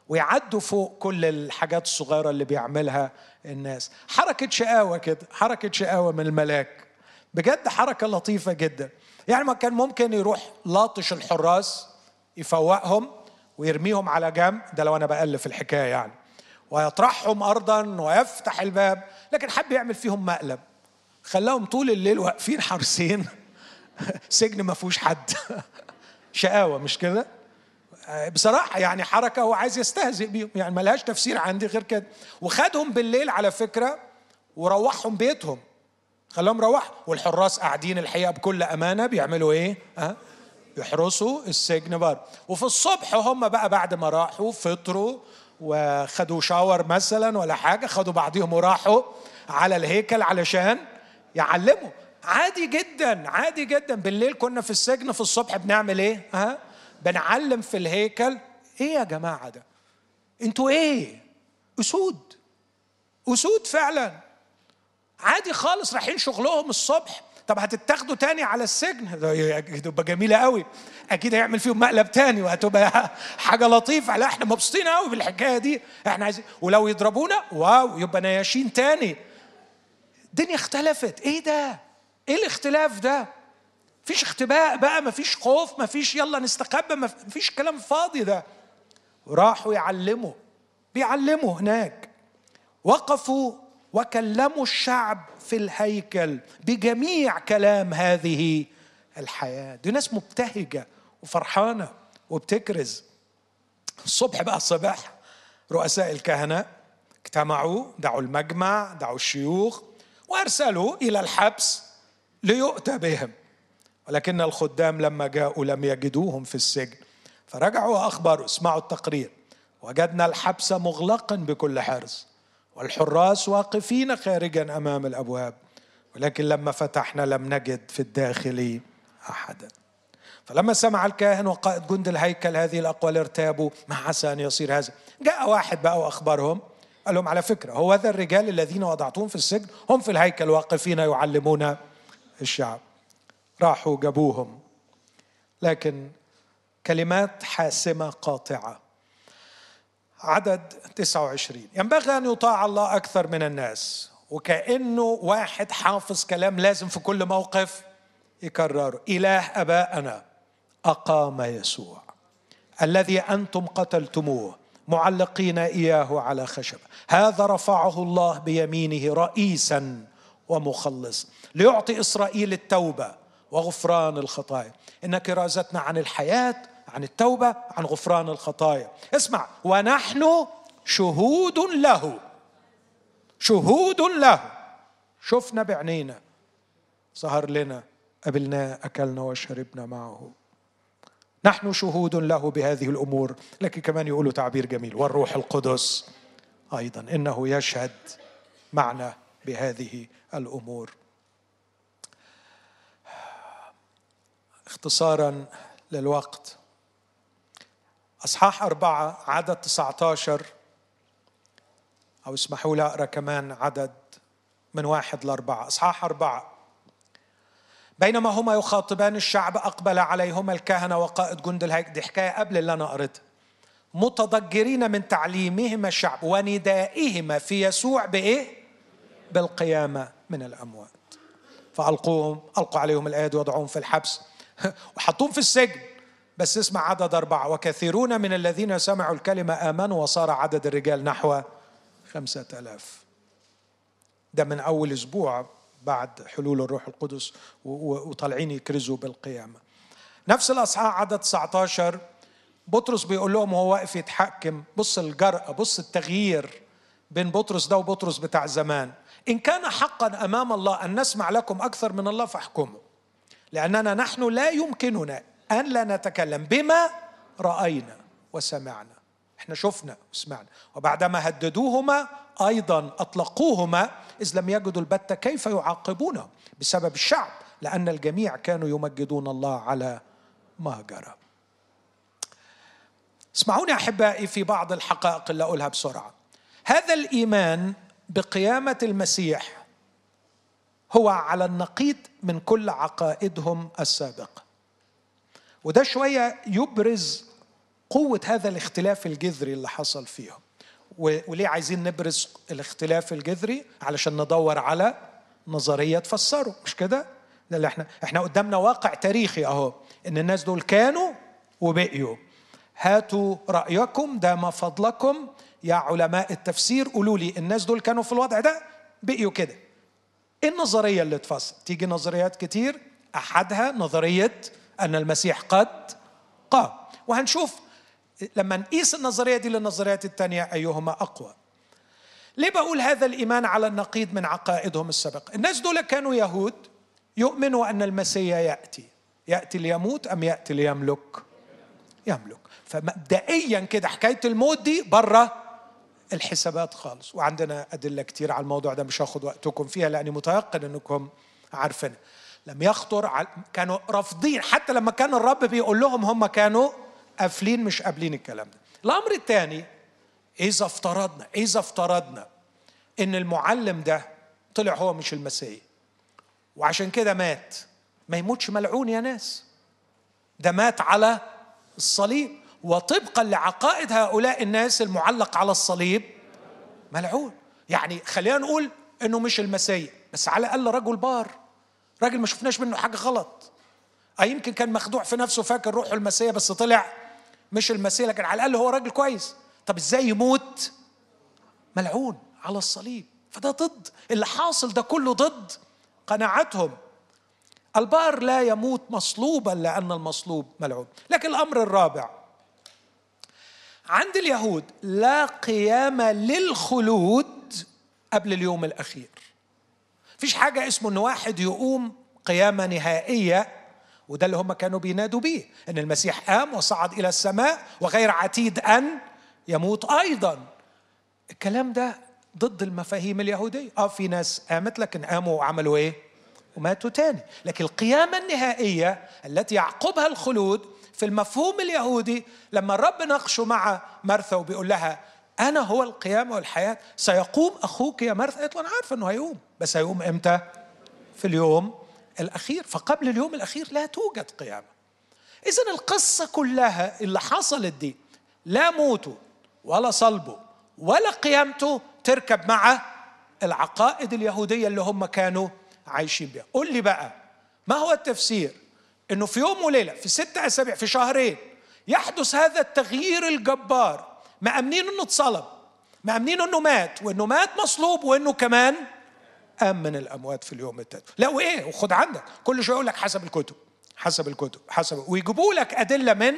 ويعدوا فوق كل الحاجات الصغيرة اللي بيعملها الناس. حركة شقاوة كده حركة شقاوة من الملاك. بجد حركة لطيفة جدا. يعني ما كان ممكن يروح لاطش الحراس يفوقهم ويرميهم على جنب. ده لو أنا بألف الحكاية يعني. ويطرحهم ارضا ويفتح الباب. لكن حب يعمل فيهم مقلب. خلاهم طول الليل واقفين حارسين. سجن ما فيهوش حد. شقاوة مش كده؟ بصراحة يعني حركة هو عايز يستهزئ بيهم. يعني ملهاش تفسير عندي غير كده. وخدهم بالليل على فكرة وروحهم بيتهم. خلاهم روحوا والحراس قاعدين الحقيقة بكل أمانة بيعملوا إيه؟ أه؟ يحرسوا السجن بره. وفي الصبح هم بقى بعد ما راحوا فطروا وخدوا شاور مثلا ولا حاجة خدوا بعضهم وراحوا على الهيكل علشان يعلموا. عادي جدا عادي جدا. بالليل كنا في السجن في الصبح بنعمل إيه؟ ها؟ بنعلم في الهيكل. إيه يا جماعة ده؟ أنتوا إيه؟ أسود. أسود فعلا. عادي خالص رايحين شغلهم الصبح. طب هتتاخدوا تاني على السجن؟ هتبقى جميلة قوي. أكيد هيعمل فيهم مقلب تاني وهتبقى حاجة لطيفة. لا إحنا مبسوطين قوي بالحكاية دي. إحنا عايزين ولو يضربونا واو يبقى نياشين تاني. الدنيا اختلفت. إيه ده؟ إيه الاختلاف ده؟ مفيش اختباء بقى مفيش خوف مفيش يلا نستخبى مفيش كلام فاضي ده. راحوا يعلموا. بيعلموا هناك. وقفوا وكلموا الشعب في الهيكل بجميع كلام هذه الحياة. دي ناس مبتهجة وفرحانة وبتكرز. الصبح بقى الصباح رؤساء الكهنة اجتمعوا دعوا المجمع دعوا الشيوخ وأرسلوا إلى الحبس ليؤتى بهم. ولكن الخدام لما جاءوا لم يجدوهم في السجن فرجعوا وأخبروا اسمعوا التقرير. وجدنا الحبس مغلقا بكل حرص. والحراس واقفين خارجا أمام الأبواب ولكن لما فتحنا لم نجد في الداخل احدا. فلما سمع الكاهن وقائد جند الهيكل هذه الأقوال ارتابوا ما عسى أن يصير هذا. جاء واحد بقى وأخبرهم قال لهم على فكرة هو ذا الرجال الذين وضعتهم في السجن هم في الهيكل واقفين يعلمون الشعب. راحوا جابوهم. لكن كلمات حاسمة قاطعة. عدد 29 ينبغي أن يطاع الله أكثر من الناس وكأنه واحد حافظ كلام لازم في كل موقف يكرره. إله أبائنا أقام يسوع. الذي أنتم قتلتموه معلقين إياه على خشبة هذا رفعه الله بيمينه رئيسا ومخلص. ليعطي إسرائيل التوبة وغفران الخطايا. إن كرازتنا عن الحياة عن التوبة عن غفران الخطايا. اسمع ونحن شهود له. شهود له. شفنا بعينينا ظهر لنا قبلناه أكلنا وشربنا معه. نحن شهود له بهذه الأمور. لكن كمان يقولوا تعبير جميل. والروح القدس أيضا. إنه يشهد معنا بهذه الأمور. اختصارا للوقت. أصحاح أربعة عدد 19 أو اسمحوا لي أقرأ كمان عدد من واحد لأربعة. أصحاح أربعة. بينما هما يخاطبان الشعب أقبل عليهما الكهنة وقائد جند الهيكل دي حكاية قبل اللي أنا قريتها. متضجرين من تعليمهما الشعب وندائهما في يسوع بإيه؟ بالقيامة من الأموات. فألقوهم ألقوا عليهم الآيات وضعوهم في الحبس. وحطوهم في السجن. بس اسمع عدد أربعة. وكثيرون من الذين سمعوا الكلمة آمنوا وصار عدد الرجال نحو خمسة ألاف. ده من أول أسبوع بعد حلول الروح القدس وطالعين يكرزوا بالقيامة. نفس الأصحاح عدد 19 بطرس بيقول لهم وهو واقف يتحكم. بص الجرأة بص التغيير بين بطرس ده وبطرس بتاع زمان. إن كان حقا أمام الله أن نسمع لكم أكثر من الله فاحكموا. لأننا نحن لا يمكننا أن لا نتكلم. بما رأينا وسمعنا. إحنا شفنا وسمعنا. وبعدما هددوهما أيضا أطلقوهما إذ لم يجدوا البتة كيف يعاقبونه؟ بسبب الشعب لأن الجميع كانوا يمجدون الله على ما جرى. اسمعوني أحبائي في بعض الحقائق اللي أقولها بسرعة. هذا الإيمان بقيامة المسيح هو على النقيض من كل عقائدهم السابقة. وده شوية يبرز قوة هذا الاختلاف الجذري اللي حصل فيهم. وليه عايزين نبرز الاختلاف الجذري؟ علشان ندور على نظرية تفسره. مش كده؟ ده اللي إحنا إحنا قدامنا واقع تاريخي اهو. إن الناس دول كانوا وبقيوا. هاتوا رأيكم ده ما فضلكم. يا علماء التفسير قولوا لي الناس دول كانوا في الوضع ده بقيوا كده. إيه النظرية اللي تفسر؟ تيجي نظريات كتير أحدها نظرية أن المسيح قد قام. وهنشوف لما نقيس النظرية دي للنظريات الثانية أيهما أقوى. ليه بقول هذا الإيمان على النقيض من عقائدهم السابقة؟ الناس دول كانوا يهود يؤمنوا أن المسيح يأتي. يأتي ليموت أم يأتي ليملك؟ يملك. فمبدئيا كده حكاية الموت دي بره الحسابات خالص. وعندنا أدلة كتير على الموضوع ده مش هاخد وقتكم فيها لأني متيقن إنكم عارفينها. لم يخطر على كانوا رافضين. حتى لما كان الرب بيقول لهم هم كانوا قافلين مش قابلين الكلام ده. الأمر الثاني إذا افترضنا إذا افترضنا إن المعلم ده طلع هو مش المسيح وعشان كده مات. ما يموتش ملعون يا ناس. ده مات على الصليب. وطبقا لعقائد هؤلاء الناس المعلق على الصليب ملعون. يعني خلينا نقول إنه مش المسيح بس على الأقل رجل بار. راجل ما شفناش منه حاجة غلط. أي يمكن كان مخدوع في نفسه فاكر روحه المسيح بس طلع مش المسيح لكن على الأقل هو راجل كويس. طب إزاي يموت؟ ملعون على الصليب. فده ضد. اللي حاصل ده كله ضد قناعتهم. البار لا يموت مصلوبا لأن المصلوب ملعون. لكن الأمر الرابع عند اليهود لا قيام للخلود قبل اليوم الأخير. فيش حاجة اسمه إن واحد يقوم قيامة نهائية وده اللي هم كانوا بينادوا بيه إن المسيح قام وصعد إلى السماء وغير عتيد أن يموت أيضا. الكلام ده ضد المفاهيم اليهودية. آه في ناس قامت لكن قاموا وعملوا إيه؟ وماتوا تاني. لكن القيامة النهائية التي يعقبها الخلود في المفهوم اليهودي لما الرب ناقشه مع مرثا وبيقول لها أنا هو القيامه والحياة. سيقوم أخوك يا مرثا قالت له أنا عارفة إنه هيقوم. بس هيقوم إمتى؟ في اليوم الأخير. فقبل اليوم الأخير لا توجد قيامة. إذا القصة كلها اللي حصلت دي لا موته ولا صلبه ولا قيامته تركب مع العقائد اليهودية اللي هم كانوا عايشين بها قل لي بقى ما هو التفسير إنه في يوم وليلة في ستة أسابيع في شهرين يحدث هذا التغيير الجبار مأمنين إنه اتصلب. مأمنين إنه مات وإنه مات مصلوب وإنه كمان قام من الأموات في اليوم التالي. لا وإيه؟ وخد عندك. كل شوية يقول لك حسب الكتب حسب الكتب حسب. ويجيبوا لك أدلة من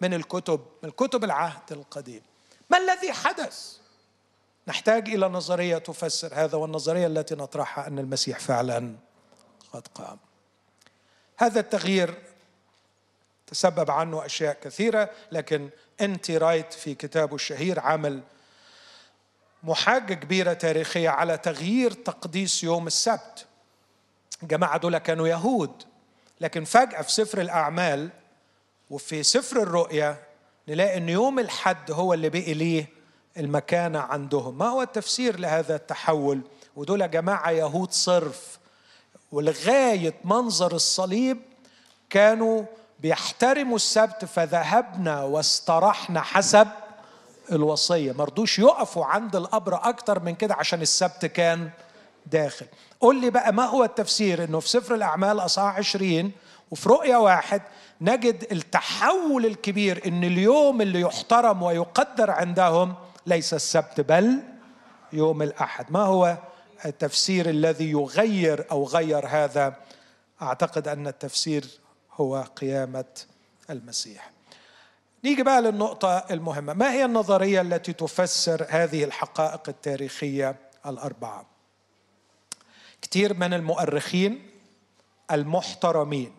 من الكتب من كتب العهد القديم. ما الذي حدث؟ نحتاج إلى نظرية تفسر هذا والنظرية التي نطرحها أن المسيح فعلا قد قام. هذا التغيير تسبب عنه أشياء كثيرة لكن انت رايت في كتابه الشهير عمل محاجة كبيرة تاريخية على تغيير تقديس يوم السبت. الجماعه دول كانوا يهود لكن فجأة في سفر الأعمال وفي سفر الرؤيا نلاقي إن يوم الحد هو اللي بقي ليه المكانه عندهم. ما هو التفسير لهذا التحول؟ ودول جماعة يهود صرف ولغاية منظر الصليب كانوا بيحترموا السبت فذهبنا واسترحنا حسب الوصية. مرضوش يقفوا عند القبر أكتر من كده عشان السبت كان داخل. قول لي بقى ما هو التفسير؟ إنه في سفر الأعمال أصحاح 20 وفي رؤيا واحد نجد التحول الكبير إن اليوم اللي يحترم ويقدر عندهم ليس السبت بل يوم الأحد. ما هو التفسير الذي يغير أو غير هذا؟ أعتقد أن التفسير هو قيامة المسيح. نيجي بقى للنقطة المهمة. ما هي النظرية التي تفسر هذه الحقائق التاريخية الأربعة؟ كثير من المؤرخين المحترمين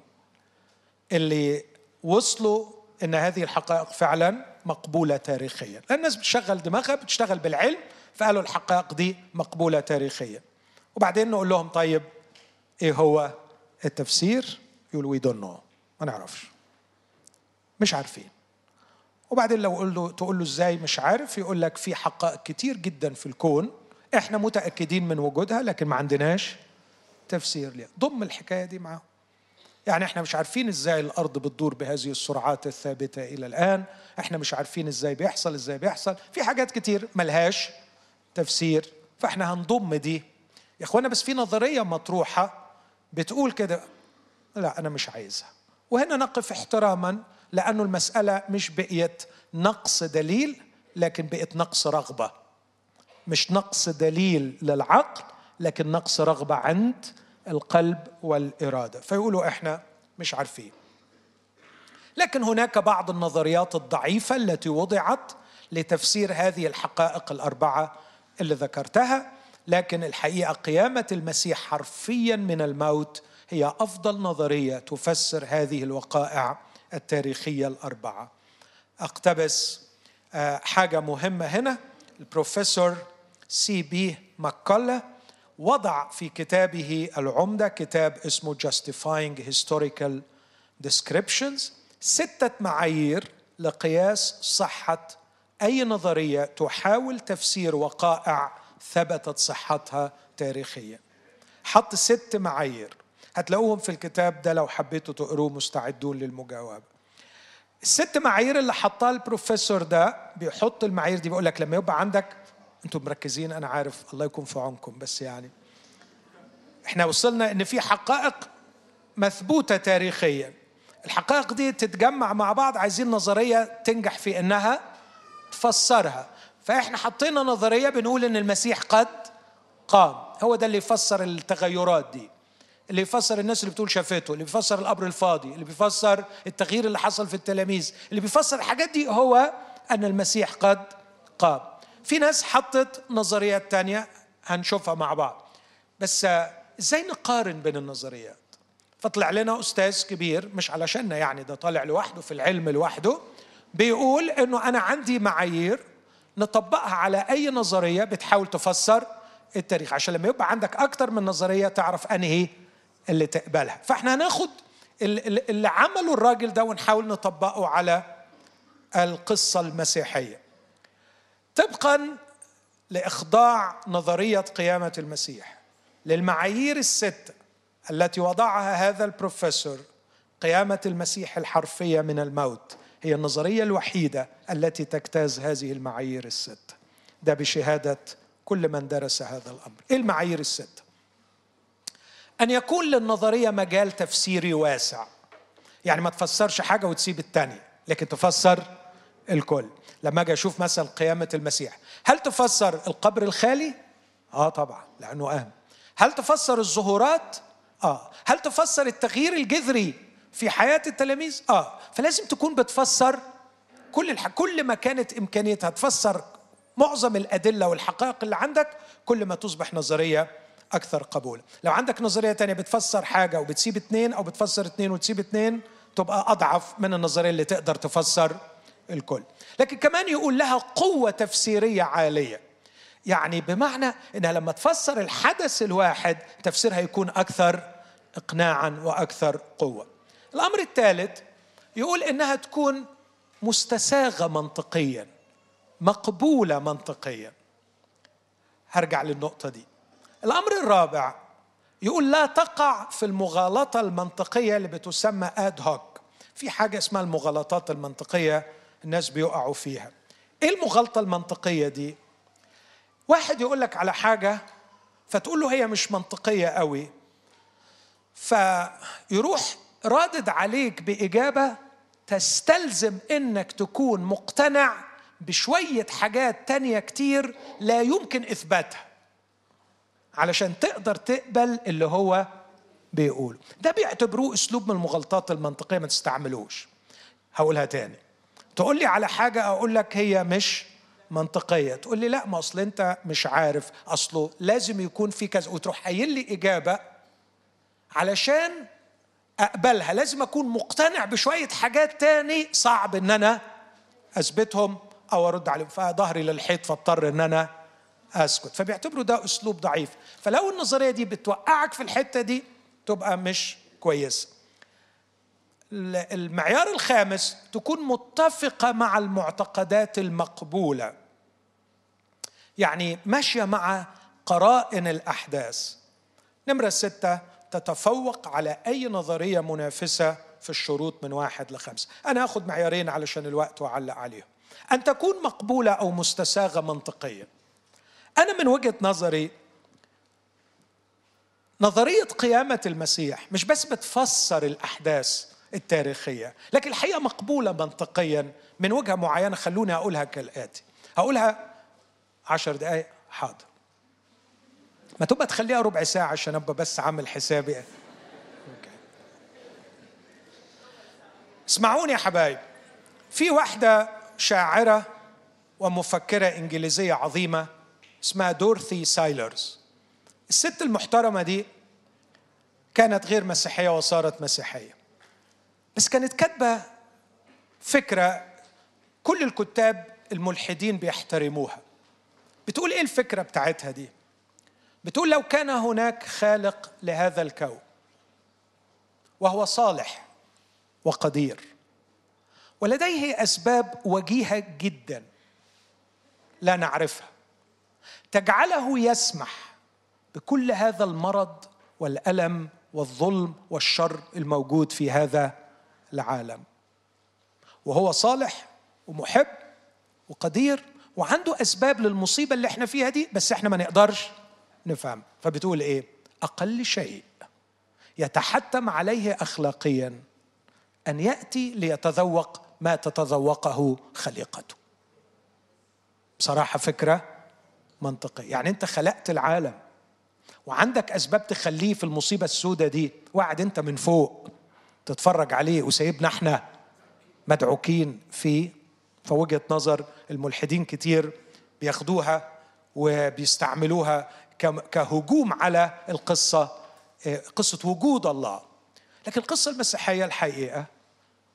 اللي وصلوا إن هذه الحقائق فعلا مقبولة تاريخيا. الناس بتشغل دماغها بتشتغل بالعلم فقالوا الحقائق دي مقبولة تاريخيا. وبعدين نقول لهم طيب إيه هو التفسير؟ يقول we don't know ما نعرفش. مش عارفين. وبعدين لو قول له تقول له إزاي مش عارف يقول لك في حقائق كتير جدا في الكون إحنا متأكدين من وجودها لكن ما عندناش تفسير ليها. ضم الحكاية دي معاهم. يعني إحنا مش عارفين إزاي الأرض بتدور بهذه السرعات الثابتة إلى الآن. إحنا مش عارفين إزاي بيحصل إزاي بيحصل. في حاجات كتير ملهاش تفسير فإحنا هنضم دي. يا إخوانا بس في نظرية مطروحة بتقول كده. لا أنا مش عايزها. وهنا نقف احتراما لأنه المسألة مش بقيت نقص دليل لكن بقت نقص رغبة. مش نقص دليل للعقل لكن نقص رغبة عند القلب والإرادة. فيقولوا إحنا مش عارفين. لكن هناك بعض النظريات الضعيفة التي وضعت لتفسير هذه الحقائق الأربعة اللي ذكرتها لكن الحقيقة قيامة المسيح حرفيا من الموت هي أفضل نظرية تفسر هذه الوقائع التاريخية الأربعة. أقتبس آه، حاجة مهمة هنا. البروفيسور سي بي ماكولا وضع في كتابه العمدة كتاب اسمه Justifying Historical Descriptions ستة معايير لقياس صحة أي نظرية تحاول تفسير وقائع ثبتت صحتها تاريخيا. حط ست معايير. هتلاقوهم في الكتاب ده لو حبيتوا تقروه مستعدون للمجاوبة. الست معايير اللي حطها البروفيسور ده بيحط المعايير دي بيقول لك لما يبقى عندك أنتم مركزين أنا عارف الله يكون في عونكم بس يعني إحنا وصلنا إن في حقائق مثبوتة تاريخيا. الحقائق دي تتجمع مع بعض عايزين نظرية تنجح في إنها تفسرها. فإحنا حطينا نظرية بنقول إن المسيح قد قام. هو ده اللي يفسر التغيرات دي. اللي يفسر الناس اللي بتقول شافته اللي بيفسر القبر الفاضي اللي بيفسر التغيير اللي حصل في التلاميذ اللي بيفسر الحاجات دي هو أن المسيح قد قام. في ناس حطت نظريات تانية هنشوفها مع بعض. بس إزاي نقارن بين النظريات؟ فطلع لنا أستاذ كبير مش علشاننا يعني ده طالع لوحده في العلم لوحده بيقول إنه أنا عندي معايير نطبقها على أي نظرية بتحاول تفسر التاريخ. عشان لما يبقى عندك أكتر من نظرية تعرف أنهي اللي تقبلها. فاحنا هناخد اللي عمله الراجل ده ونحاول نطبقه على القصة المسيحية. طبقا لإخضاع نظرية قيامة المسيح للمعايير الستة التي وضعها هذا البروفيسور قيامة المسيح الحرفية من الموت هي النظرية الوحيدة التي تجتاز هذه المعايير الستة. ده بشهادة كل من درس هذا الأمر. إيه المعايير الستة؟ أن يكون للنظرية مجال تفسيري واسع. يعني ما تفسرش حاجة وتسيب الثانية لكن تفسر الكل. لما أجي أشوف مثلا قيامة المسيح هل تفسر القبر الخالي؟ آه طبعا لأنه أهم. هل تفسر الظهورات آه. هل تفسر التغيير الجذري في حياة التلاميذ؟ آه. فلازم تكون بتفسر كل الح... كل ما كانت إمكانيتها تفسر معظم الأدلة والحقائق اللي عندك كل ما تصبح نظرية أكثر قبولا لو عندك نظرية تانية بتفسر حاجة وبتسيب اثنين أو بتفسر اثنين وتسيب اثنين تبقى أضعف من النظرية اللي تقدر تفسر الكل. لكن كمان يقول لها قوة تفسيرية عالية. يعني بمعنى إنها لما تفسر الحدث الواحد تفسيرها يكون أكثر اقناعا وأكثر قوة. الأمر الثالث يقول إنها تكون مستساغة منطقيا مقبولة منطقيا. هرجع للنقطة دي. الأمر الرابع يقول لا تقع في المغالطة المنطقية اللي بتسمى اد هوك في حاجة اسمها المغالطات المنطقية الناس بيقعوا فيها. إيه المغالطة المنطقية دي؟ واحد يقول لك على حاجة فتقول له هي مش منطقية قوي فيروح رادد عليك بإجابة تستلزم إنك تكون مقتنع بشوية حاجات تانية كتير لا يمكن إثباتها. علشان تقدر تقبل اللي هو بيقوله. ده بيعتبروه أسلوب من المغالطات المنطقية ما تستعملوش. هقولها تاني. تقول لي على حاجة أقول لك هي مش منطقية. تقول لي لا ما أصل أنت مش عارف. اصله لازم يكون في كذا. وتروح قايل لي إجابة علشان أقبلها. لازم أكون مقتنع بشوية حاجات تاني صعب إن أنا أثبتهم أو أرد عليهم. فظهري للحيط فاضطر إن أنا أسكت. فبيعتبروا ده أسلوب ضعيف. فلو النظرية دي بتوقعك في الحتة دي تبقى مش كويسة. المعيار الخامس تكون متفقة مع المعتقدات المقبولة. يعني ماشية مع قرائن الأحداث. نمرة ستة تتفوق على أي نظرية منافسة في الشروط من واحد لخمسة. أنا اخذ معيارين علشان الوقت واعلق عليهم. أن تكون مقبولة أو مستساغة منطقيا. أنا من وجهة نظري نظرية قيامة المسيح مش بس بتفسر الأحداث التاريخية لكن الحقيقة مقبولة منطقيا من وجهة معينة خلوني أقولها كالآتي. هقولها عشر دقائق حاضر. ما تبقى تخليها ربع ساعة عشان أبقى بس عامل حسابي. اسمعوني يا حبايب. في واحدة شاعرة ومفكرة إنجليزية عظيمة اسمها دورثي سايلرز. الست المحترمة دي كانت غير مسيحية وصارت مسيحية. بس كانت كاتبة فكرة كل الكتاب الملحدين بيحترموها. بتقول إيه الفكرة بتاعتها دي؟ بتقول لو كان هناك خالق لهذا الكون وهو صالح وقدير ولديه أسباب وجيهة جدا لا نعرفها. تجعله يسمح بكل هذا المرض والألم والظلم والشر الموجود في هذا العالم. وهو صالح ومحب وقدير وعنده أسباب للمصيبة اللي إحنا فيها دي بس إحنا ما نقدرش نفهم. فبتقول إيه؟ أقل شيء يتحتم عليه اخلاقيا أن يأتي ليتذوق ما تتذوقه خليقته. بصراحة فكرة منطقي. يعني انت خلقت العالم وعندك أسباب تخليه في المصيبة السوداء دي. وقعد انت من فوق تتفرج عليه. وسايبنا إحنا مدعوكين فيه. فوجهة نظر الملحدين كتير بياخدوها وبيستعملوها كهجوم على القصة آه، قصة وجود الله. لكن القصة المسيحية الحقيقة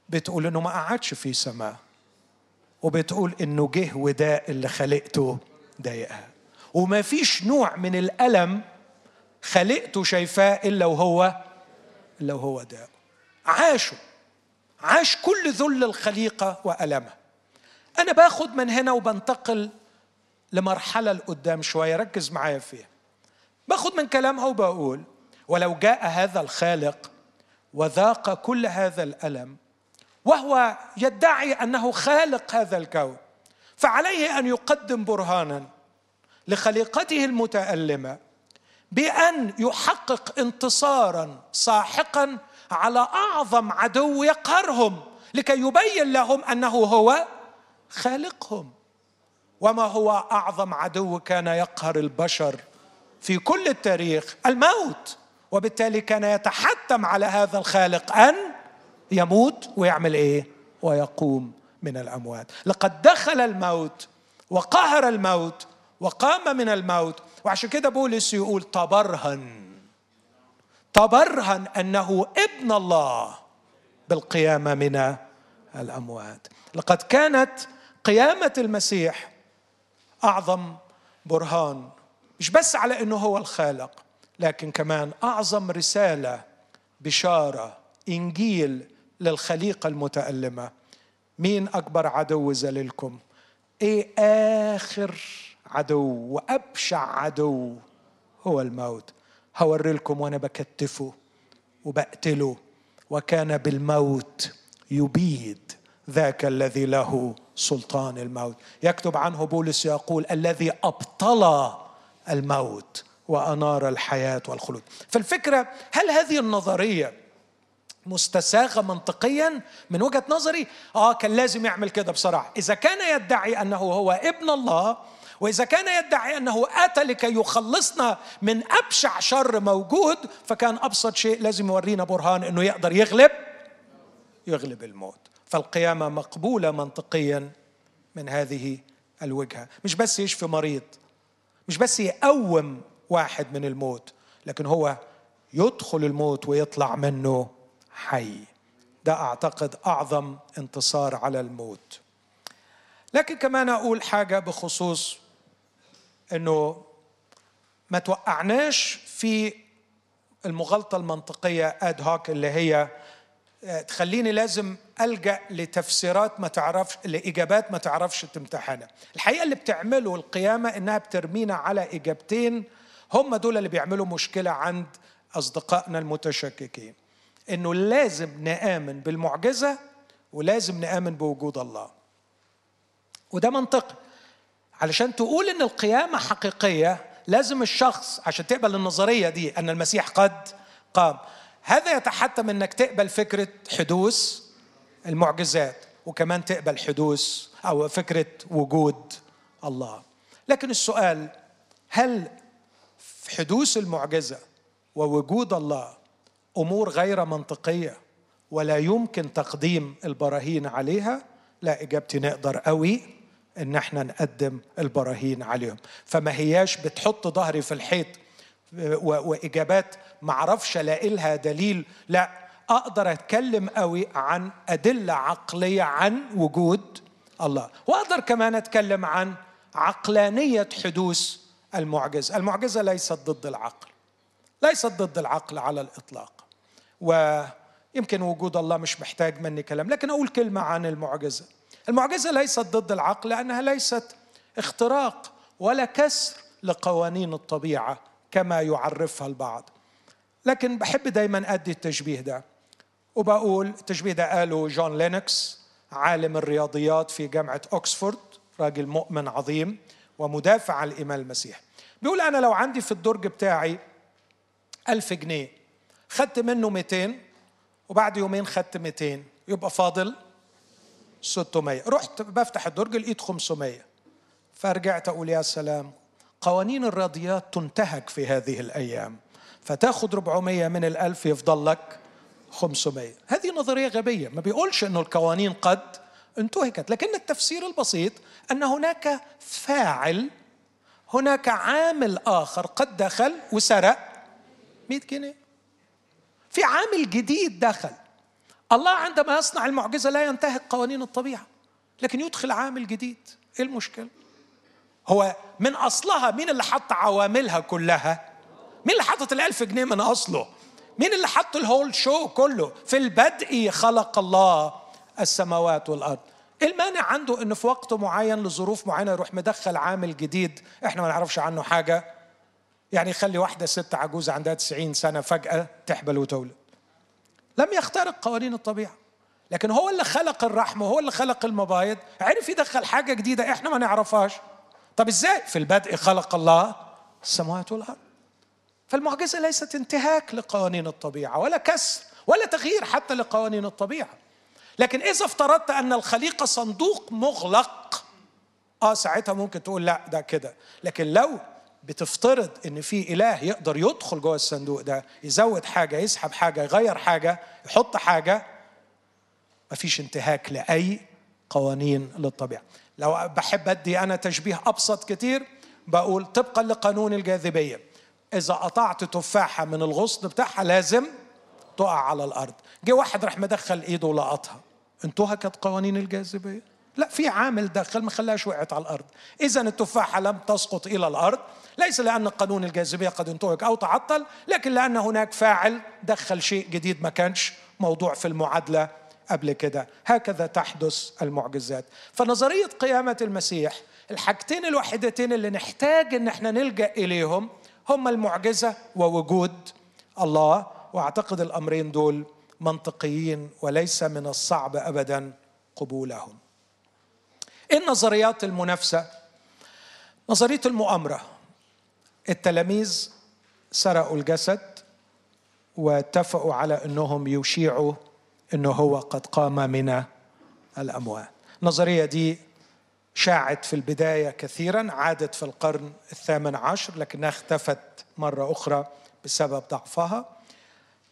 بتقول إنه ما قعدش في سماء وبتقول إنه جه وداء اللي خلقته ضايقها وما فيش نوع من الألم خلقته شايفاه إلا وهو إلا وهو ده عاشوا عاش كل ذل الخليقة وألمها أنا باخد من هنا وبنتقل لمرحلة لقدام شوية ركز معايا فيها. باخد من كلامها وبقول ولو جاء هذا الخالق وذاق كل هذا الألم وهو يدعي أنه خالق هذا الكون فعليه أن يقدم برهانا. لخليقته المتألمة بأن يحقق انتصارا ساحقا على أعظم عدو يقهرهم لكي يبين لهم أنه هو خالقهم. وما هو أعظم عدو كان يقهر البشر في كل التاريخ؟ الموت. وبالتالي كان يتحتم على هذا الخالق أن يموت ويعمل إيه؟ ويقوم من الأموات. لقد دخل الموت وقهر الموت وقام من الموت. وعشان كده بولس يقول تبرهن. تبرهن أنه ابن الله بالقيامة من الأموات. لقد كانت قيامة المسيح أعظم برهان مش بس على إنه هو الخالق لكن كمان أعظم رسالة بشارة إنجيل للخليقة المتألمة. مين أكبر عدو ذليلكم؟ إيه آخر عدو وأبشع عدو هو الموت. هوري لكم وأنا بكتفه وبقتله وكان بالموت يبيد ذاك الذي له سلطان الموت. يكتب عنه بولس يقول الذي أبطل الموت وأنار الحياة والخلود. فالفكرة هل هذه النظرية مستساغة منطقيا؟ من وجهة نظري آه كان لازم يعمل كده بصراحه إذا كان يدعي أنه هو ابن الله وإذا كان يدعي أنه آتى لكي يخلصنا من أبشع شر موجود فكان أبسط شيء لازم يورينا برهان إنه يقدر يغلب يغلب الموت. فالقيامة مقبولة منطقيا من هذه الوجهة. مش بس يشفي مريض مش بس يقوم واحد من الموت لكن هو يدخل الموت ويطلع منه حي. ده أعتقد أعظم انتصار على الموت. لكن كمان أقول حاجة بخصوص إنه ما توقعناش في المغالطة المنطقية اد هوك اللي هي آه، تخليني لازم ألجأ لتفسيرات ما تعرفش لإجابات ما تعرفش تمتحنها. الحقيقة اللي بتعمله القيامة إنها بترمينا على إجابتين هم دول اللي بيعملوا مشكلة عند أصدقائنا المتشككين. إنه لازم نآمن بالمعجزة ولازم نآمن بوجود الله. وده منطقي. علشان تقول إن القيامة حقيقية لازم الشخص عشان تقبل النظرية دي أن المسيح قد قام. هذا يتحتم إنك تقبل فكرة حدوث المعجزات وكمان تقبل حدوث أو فكرة وجود الله. لكن السؤال هل في حدوث المعجزة ووجود الله أمور غير منطقية ولا يمكن تقديم البراهين عليها؟ لا إجابتي نقدر قوي إن إحنا نقدم البراهين عليهم. فما هياش بتحط ظهري في الحيط وإجابات معرفش ألاقي لها دليل. لا أقدر أتكلم قوي عن أدلة عقلية عن وجود الله وأقدر كمان أتكلم عن عقلانية حدوث المعجزة. المعجزة ليست ضد العقل ليست ضد العقل على الإطلاق ويمكن وجود الله مش محتاج مني كلام لكن أقول كلمة عن المعجزة. المعجزة ليست ضد العقل لأنها ليست اختراق ولا كسر لقوانين الطبيعة كما يعرفها البعض. لكن بحب دايما أدي التشبيه ده وبقول التشبيه ده قاله جون لينوكس عالم الرياضيات في جامعة اوكسفورد راجل مؤمن عظيم ومدافع عن الايمان المسيح. بيقول أنا لو عندي في الدرج بتاعي ألف جنيه خدت منه 200 وبعد يومين خدت 200 يبقى فاضل 600 رحت بفتح الدرج لقيت 500 فرجعت أقول يا سلام قوانين الرياضيات تنتهك في هذه الأيام. فتاخد 400 من الألف يفضل لك 500 هذه نظرية غبية. ما بيقولش أنه القوانين قد انتهكت لكن التفسير البسيط أن هناك فاعل هناك عامل آخر قد دخل وسرق 100 جنيه. في عامل جديد دخل. الله عندما يصنع المعجزة لا ينتهك قوانين الطبيعة لكن يدخل عامل جديد. إيه المشكلة؟ هو من أصلها مين اللي حط عواملها كلها؟ مين اللي حطت الألف جنيه من أصله؟ مين اللي حط الهول شو كله؟ في البدء خلق الله السماوات والأرض. المانع عنده إنه في وقت معين لظروف معينة يروح مدخل عامل جديد إحنا ما نعرفش عنه حاجة. يعني يخلي واحدة ست عجوزة عندها 90 سنة فجأة تحبل وتولد. لم يخترق قوانين الطبيعة. لكن هو اللي خلق الرحم وهو اللي خلق المبايض عرف يدخل حاجة جديدة إحنا ما نعرفهاش. طب إزاي؟ في البدء خلق الله السماوات والأرض. فالمعجزة ليست انتهاك لقوانين الطبيعة ولا كسر ولا تغيير حتى لقوانين الطبيعة. لكن إذا افترضت أن الخليقه صندوق مغلق آه ساعتها ممكن تقول لا ده كده. لكن لو بتفترض إن في إله يقدر يدخل جوه الصندوق ده يزود حاجة يسحب حاجة يغير حاجة يحط حاجة مفيش انتهاك لأي قوانين للطبيعة. لو بحب أدي أنا تشبيه أبسط كتير بقول طبقا لقانون الجاذبية. إذا قطعت تفاحة من الغصن بتاعها لازم تقع على الأرض. جه واحد راح مدخل إيده ولقطها. انتهكت قوانين الجاذبية؟ لا في عامل دخل ما خلاش وقعت على الأرض. اذا التفاحة لم تسقط إلى الأرض ليس لأن قانون الجاذبية قد انتهك أو تعطل لكن لأن هناك فاعل دخل شيء جديد ما كانش موضوع في المعادلة قبل كده. هكذا تحدث المعجزات. فنظرية قيامة المسيح الحاجتين الوحيدتين اللي نحتاج إن إحنا نلجأ إليهم هما المعجزة ووجود الله. وأعتقد الأمرين دول منطقيين وليس من الصعب ابدا قبولهم. إيه النظريات المنافسة؟ نظرية المؤامرة. التلاميذ سرقوا الجسد واتفقوا على إنهم يشيعوا إنه هو قد قام من الأموات. النظريه دي شاعت في البداية كثيرا عادت في القرن الثامن عشر لكنها اختفت مرة أخرى بسبب ضعفها.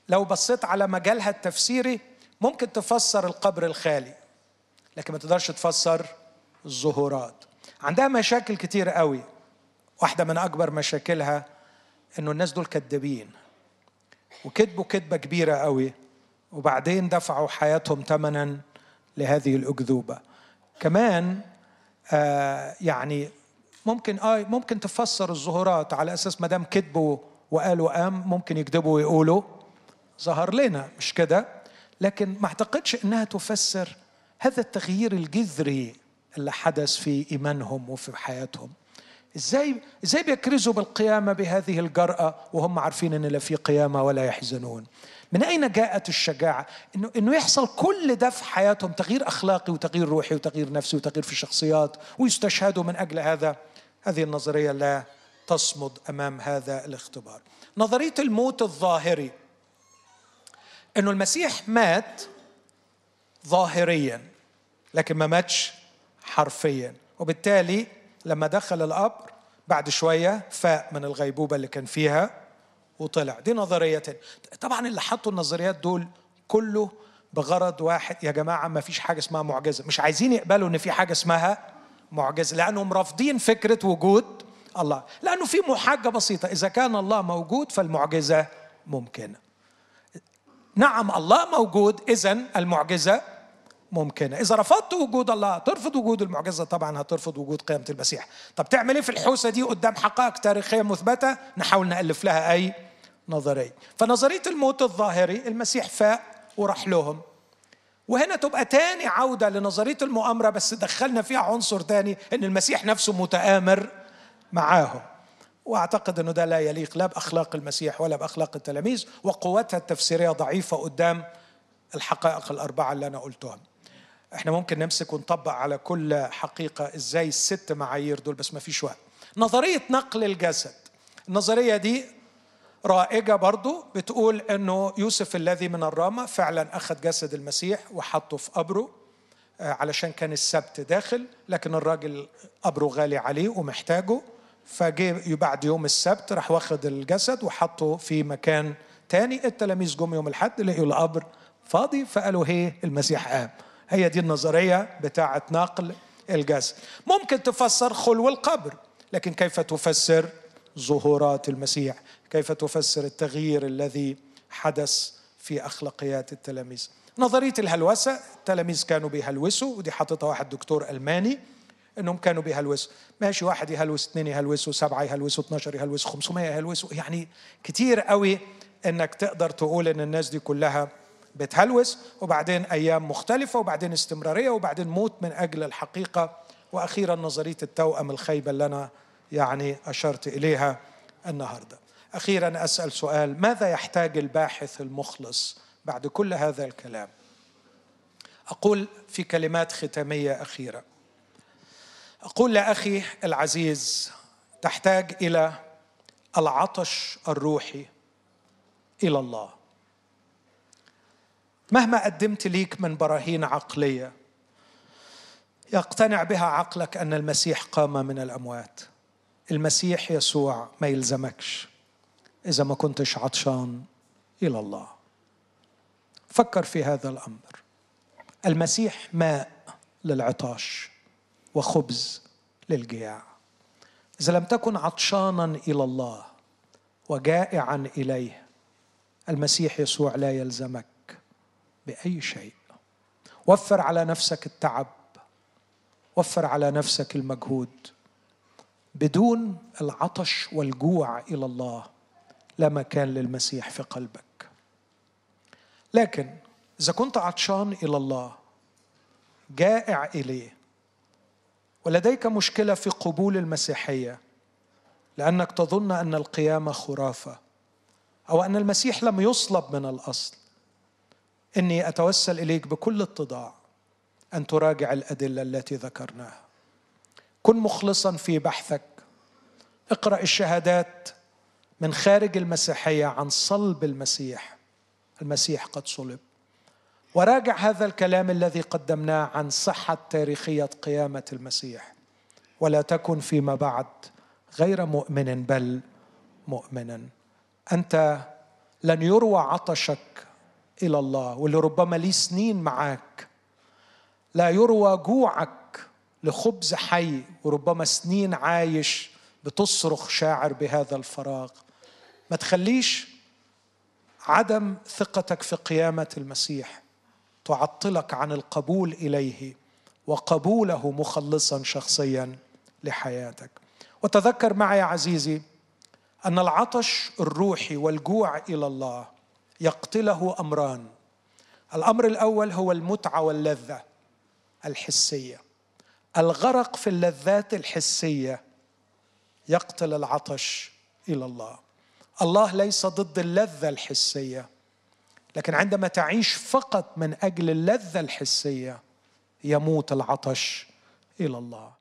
لو بصيت على مجالها التفسيري ممكن تفسر القبر الخالي لكن ما تقدرش تفسر الظهورات عندها مشاكل كتير قوي. واحدة من أكبر مشاكلها إنه الناس دول كذابين وكذبوا كذبة كبيرة قوي وبعدين دفعوا حياتهم ثمنا لهذه الأكذوبة. كمان آه يعني ممكن آه ممكن تفسر الظهورات على أساس ما دام كذبوا وقالوا قام ممكن يكذبوا ويقولوا ظهر لنا مش كده؟ لكن ما أعتقدش إنها تفسر هذا التغيير الجذري اللي حدث في إيمانهم وفي حياتهم. إزاي إزاي بيكرزوا بالقيامة بهذه الجرأة وهم عارفين إن لا في قيامة ولا يحزنون؟ من أين جاءت الشجاعة؟ إنه إنه يحصل كل ده في حياتهم تغيير أخلاقي وتغيير روحي وتغيير نفسي وتغيير في الشخصيات ويستشهدوا من أجل هذا؟ هذه النظرية لا تصمد أمام هذا الاختبار. نظرية الموت الظاهري. إنه المسيح مات ظاهريا لكن ما ماتش حرفيا وبالتالي لما دخل القبر بعد شوية فاق من الغيبوبة اللي كان فيها وطلع. دي نظرية طبعا اللي حطوا النظريات دول كله بغرض واحد. يا جماعة ما فيش حاجة اسمها معجزة. مش عايزين يقبلوا إن في حاجة اسمها معجزة لأنهم رافضين فكرة وجود الله. لأنه في محاجة بسيطة. إذا كان الله موجود فالمعجزة ممكنة. نعم الله موجود. إذا المعجزة ممكنة. إذا رفضت وجود الله ترفض وجود المعجزة طبعا هترفض وجود قيامة المسيح. طب تعمل إيه في الحوسة دي قدام حقائق تاريخية مثبتة؟ نحاول نألف لها أي نظرية. فنظرية الموت الظاهري المسيح فاق وراح لهم. وهنا تبقى تاني عودة لنظرية المؤامرة بس دخلنا فيها عنصر تاني إن المسيح نفسه متآمر معاهم. وأعتقد إنه ده لا يليق لا بأخلاق المسيح ولا بأخلاق التلاميذ وقوتها التفسيرية ضعيفة قدام الحقائق الأربعة اللي أنا قلتهم. إحنا ممكن نمسك ونطبق على كل حقيقة إزاي الست معايير دول بس ما فيش وقت. نظرية نقل الجسد. النظرية دي رائجة برضو بتقول أنه يوسف الذي من الرامة فعلا أخذ جسد المسيح وحطه في قبره آه، علشان كان السبت داخل لكن الراجل قبره غالي عليه ومحتاجه فجه بعد يوم السبت راح واخد الجسد وحطه في مكان تاني. التلاميذ جم يوم الحد لقوا القبر فاضي فقالوا هي المسيح قام. هي دي النظرية بتاعة نقل الجسد ممكن تفسر خلو القبر لكن كيف تفسر ظهورات المسيح؟ كيف تفسر التغيير الذي حدث في أخلاقيات التلاميذ؟ نظرية الهلوسة التلاميذ كانوا بيهلوسوا ودي حاططها واحد دكتور ألماني إنهم كانوا بيهلوسوا. ماشي واحد يهلوس اثنين يهلوسوا سبعة يهلوسوا 12 يهلوسوا 500 يهلوسوا. يعني كتير قوي إنك تقدر تقول إن الناس دي كلها بتهلوس وبعدين أيام مختلفة وبعدين استمرارية وبعدين موت من أجل الحقيقة وأخيرا نظرية التوأم الخيبة اللي أنا يعني أشرت إليها النهارده. أخيرا أسأل سؤال ماذا يحتاج الباحث المخلص بعد كل هذا الكلام؟ أقول في كلمات ختامية أخيرة. أقول لاخي العزيز تحتاج إلى العطش الروحي إلى الله مهما قدمت ليك من براهين عقلية يقتنع بها عقلك أن المسيح قام من الأموات. المسيح يسوع ما يلزمكش إذا ما كنتش عطشان إلى الله. فكر في هذا الأمر. المسيح ماء للعطاش وخبز للجياع. إذا لم تكن عطشانا إلى الله وجائعا إليه المسيح يسوع لا يلزمك. بأي شيء. وفر على نفسك التعب. وفر على نفسك المجهود. بدون العطش والجوع إلى الله لا مكان للمسيح في قلبك. لكن إذا كنت عطشان إلى الله جائع إليه ولديك مشكلة في قبول المسيحية لأنك تظن أن القيامة خرافة أو أن المسيح لم يصلب من الأصل إني أتوسل إليك بكل اتضاع أن تراجع الأدلة التي ذكرناها. كن مخلصا في بحثك. اقرأ الشهادات من خارج المسيحية عن صلب المسيح. المسيح قد صلب. وراجع هذا الكلام الذي قدمناه عن صحة تاريخية قيامة المسيح. ولا تكن فيما بعد غير مؤمن بل مؤمنا. أنت لن يروى عطشك إلى الله واللي ربما لي سنين معاك. لا يروى جوعك لخبز حي وربما سنين عايش بتصرخ شاعر بهذا الفراغ. ما تخليش عدم ثقتك في قيامة المسيح تعطلك عن القبول إليه وقبوله مخلصا شخصيا لحياتك. وتذكر معي عزيزي أن العطش الروحي والجوع إلى الله يقتله أمران. الأمر الأول هو المتعة واللذة الحسية. الغرق في اللذات الحسية يقتل العطش إلى الله. الله ليس ضد اللذة الحسية لكن عندما تعيش فقط من أجل اللذة الحسية يموت العطش إلى الله.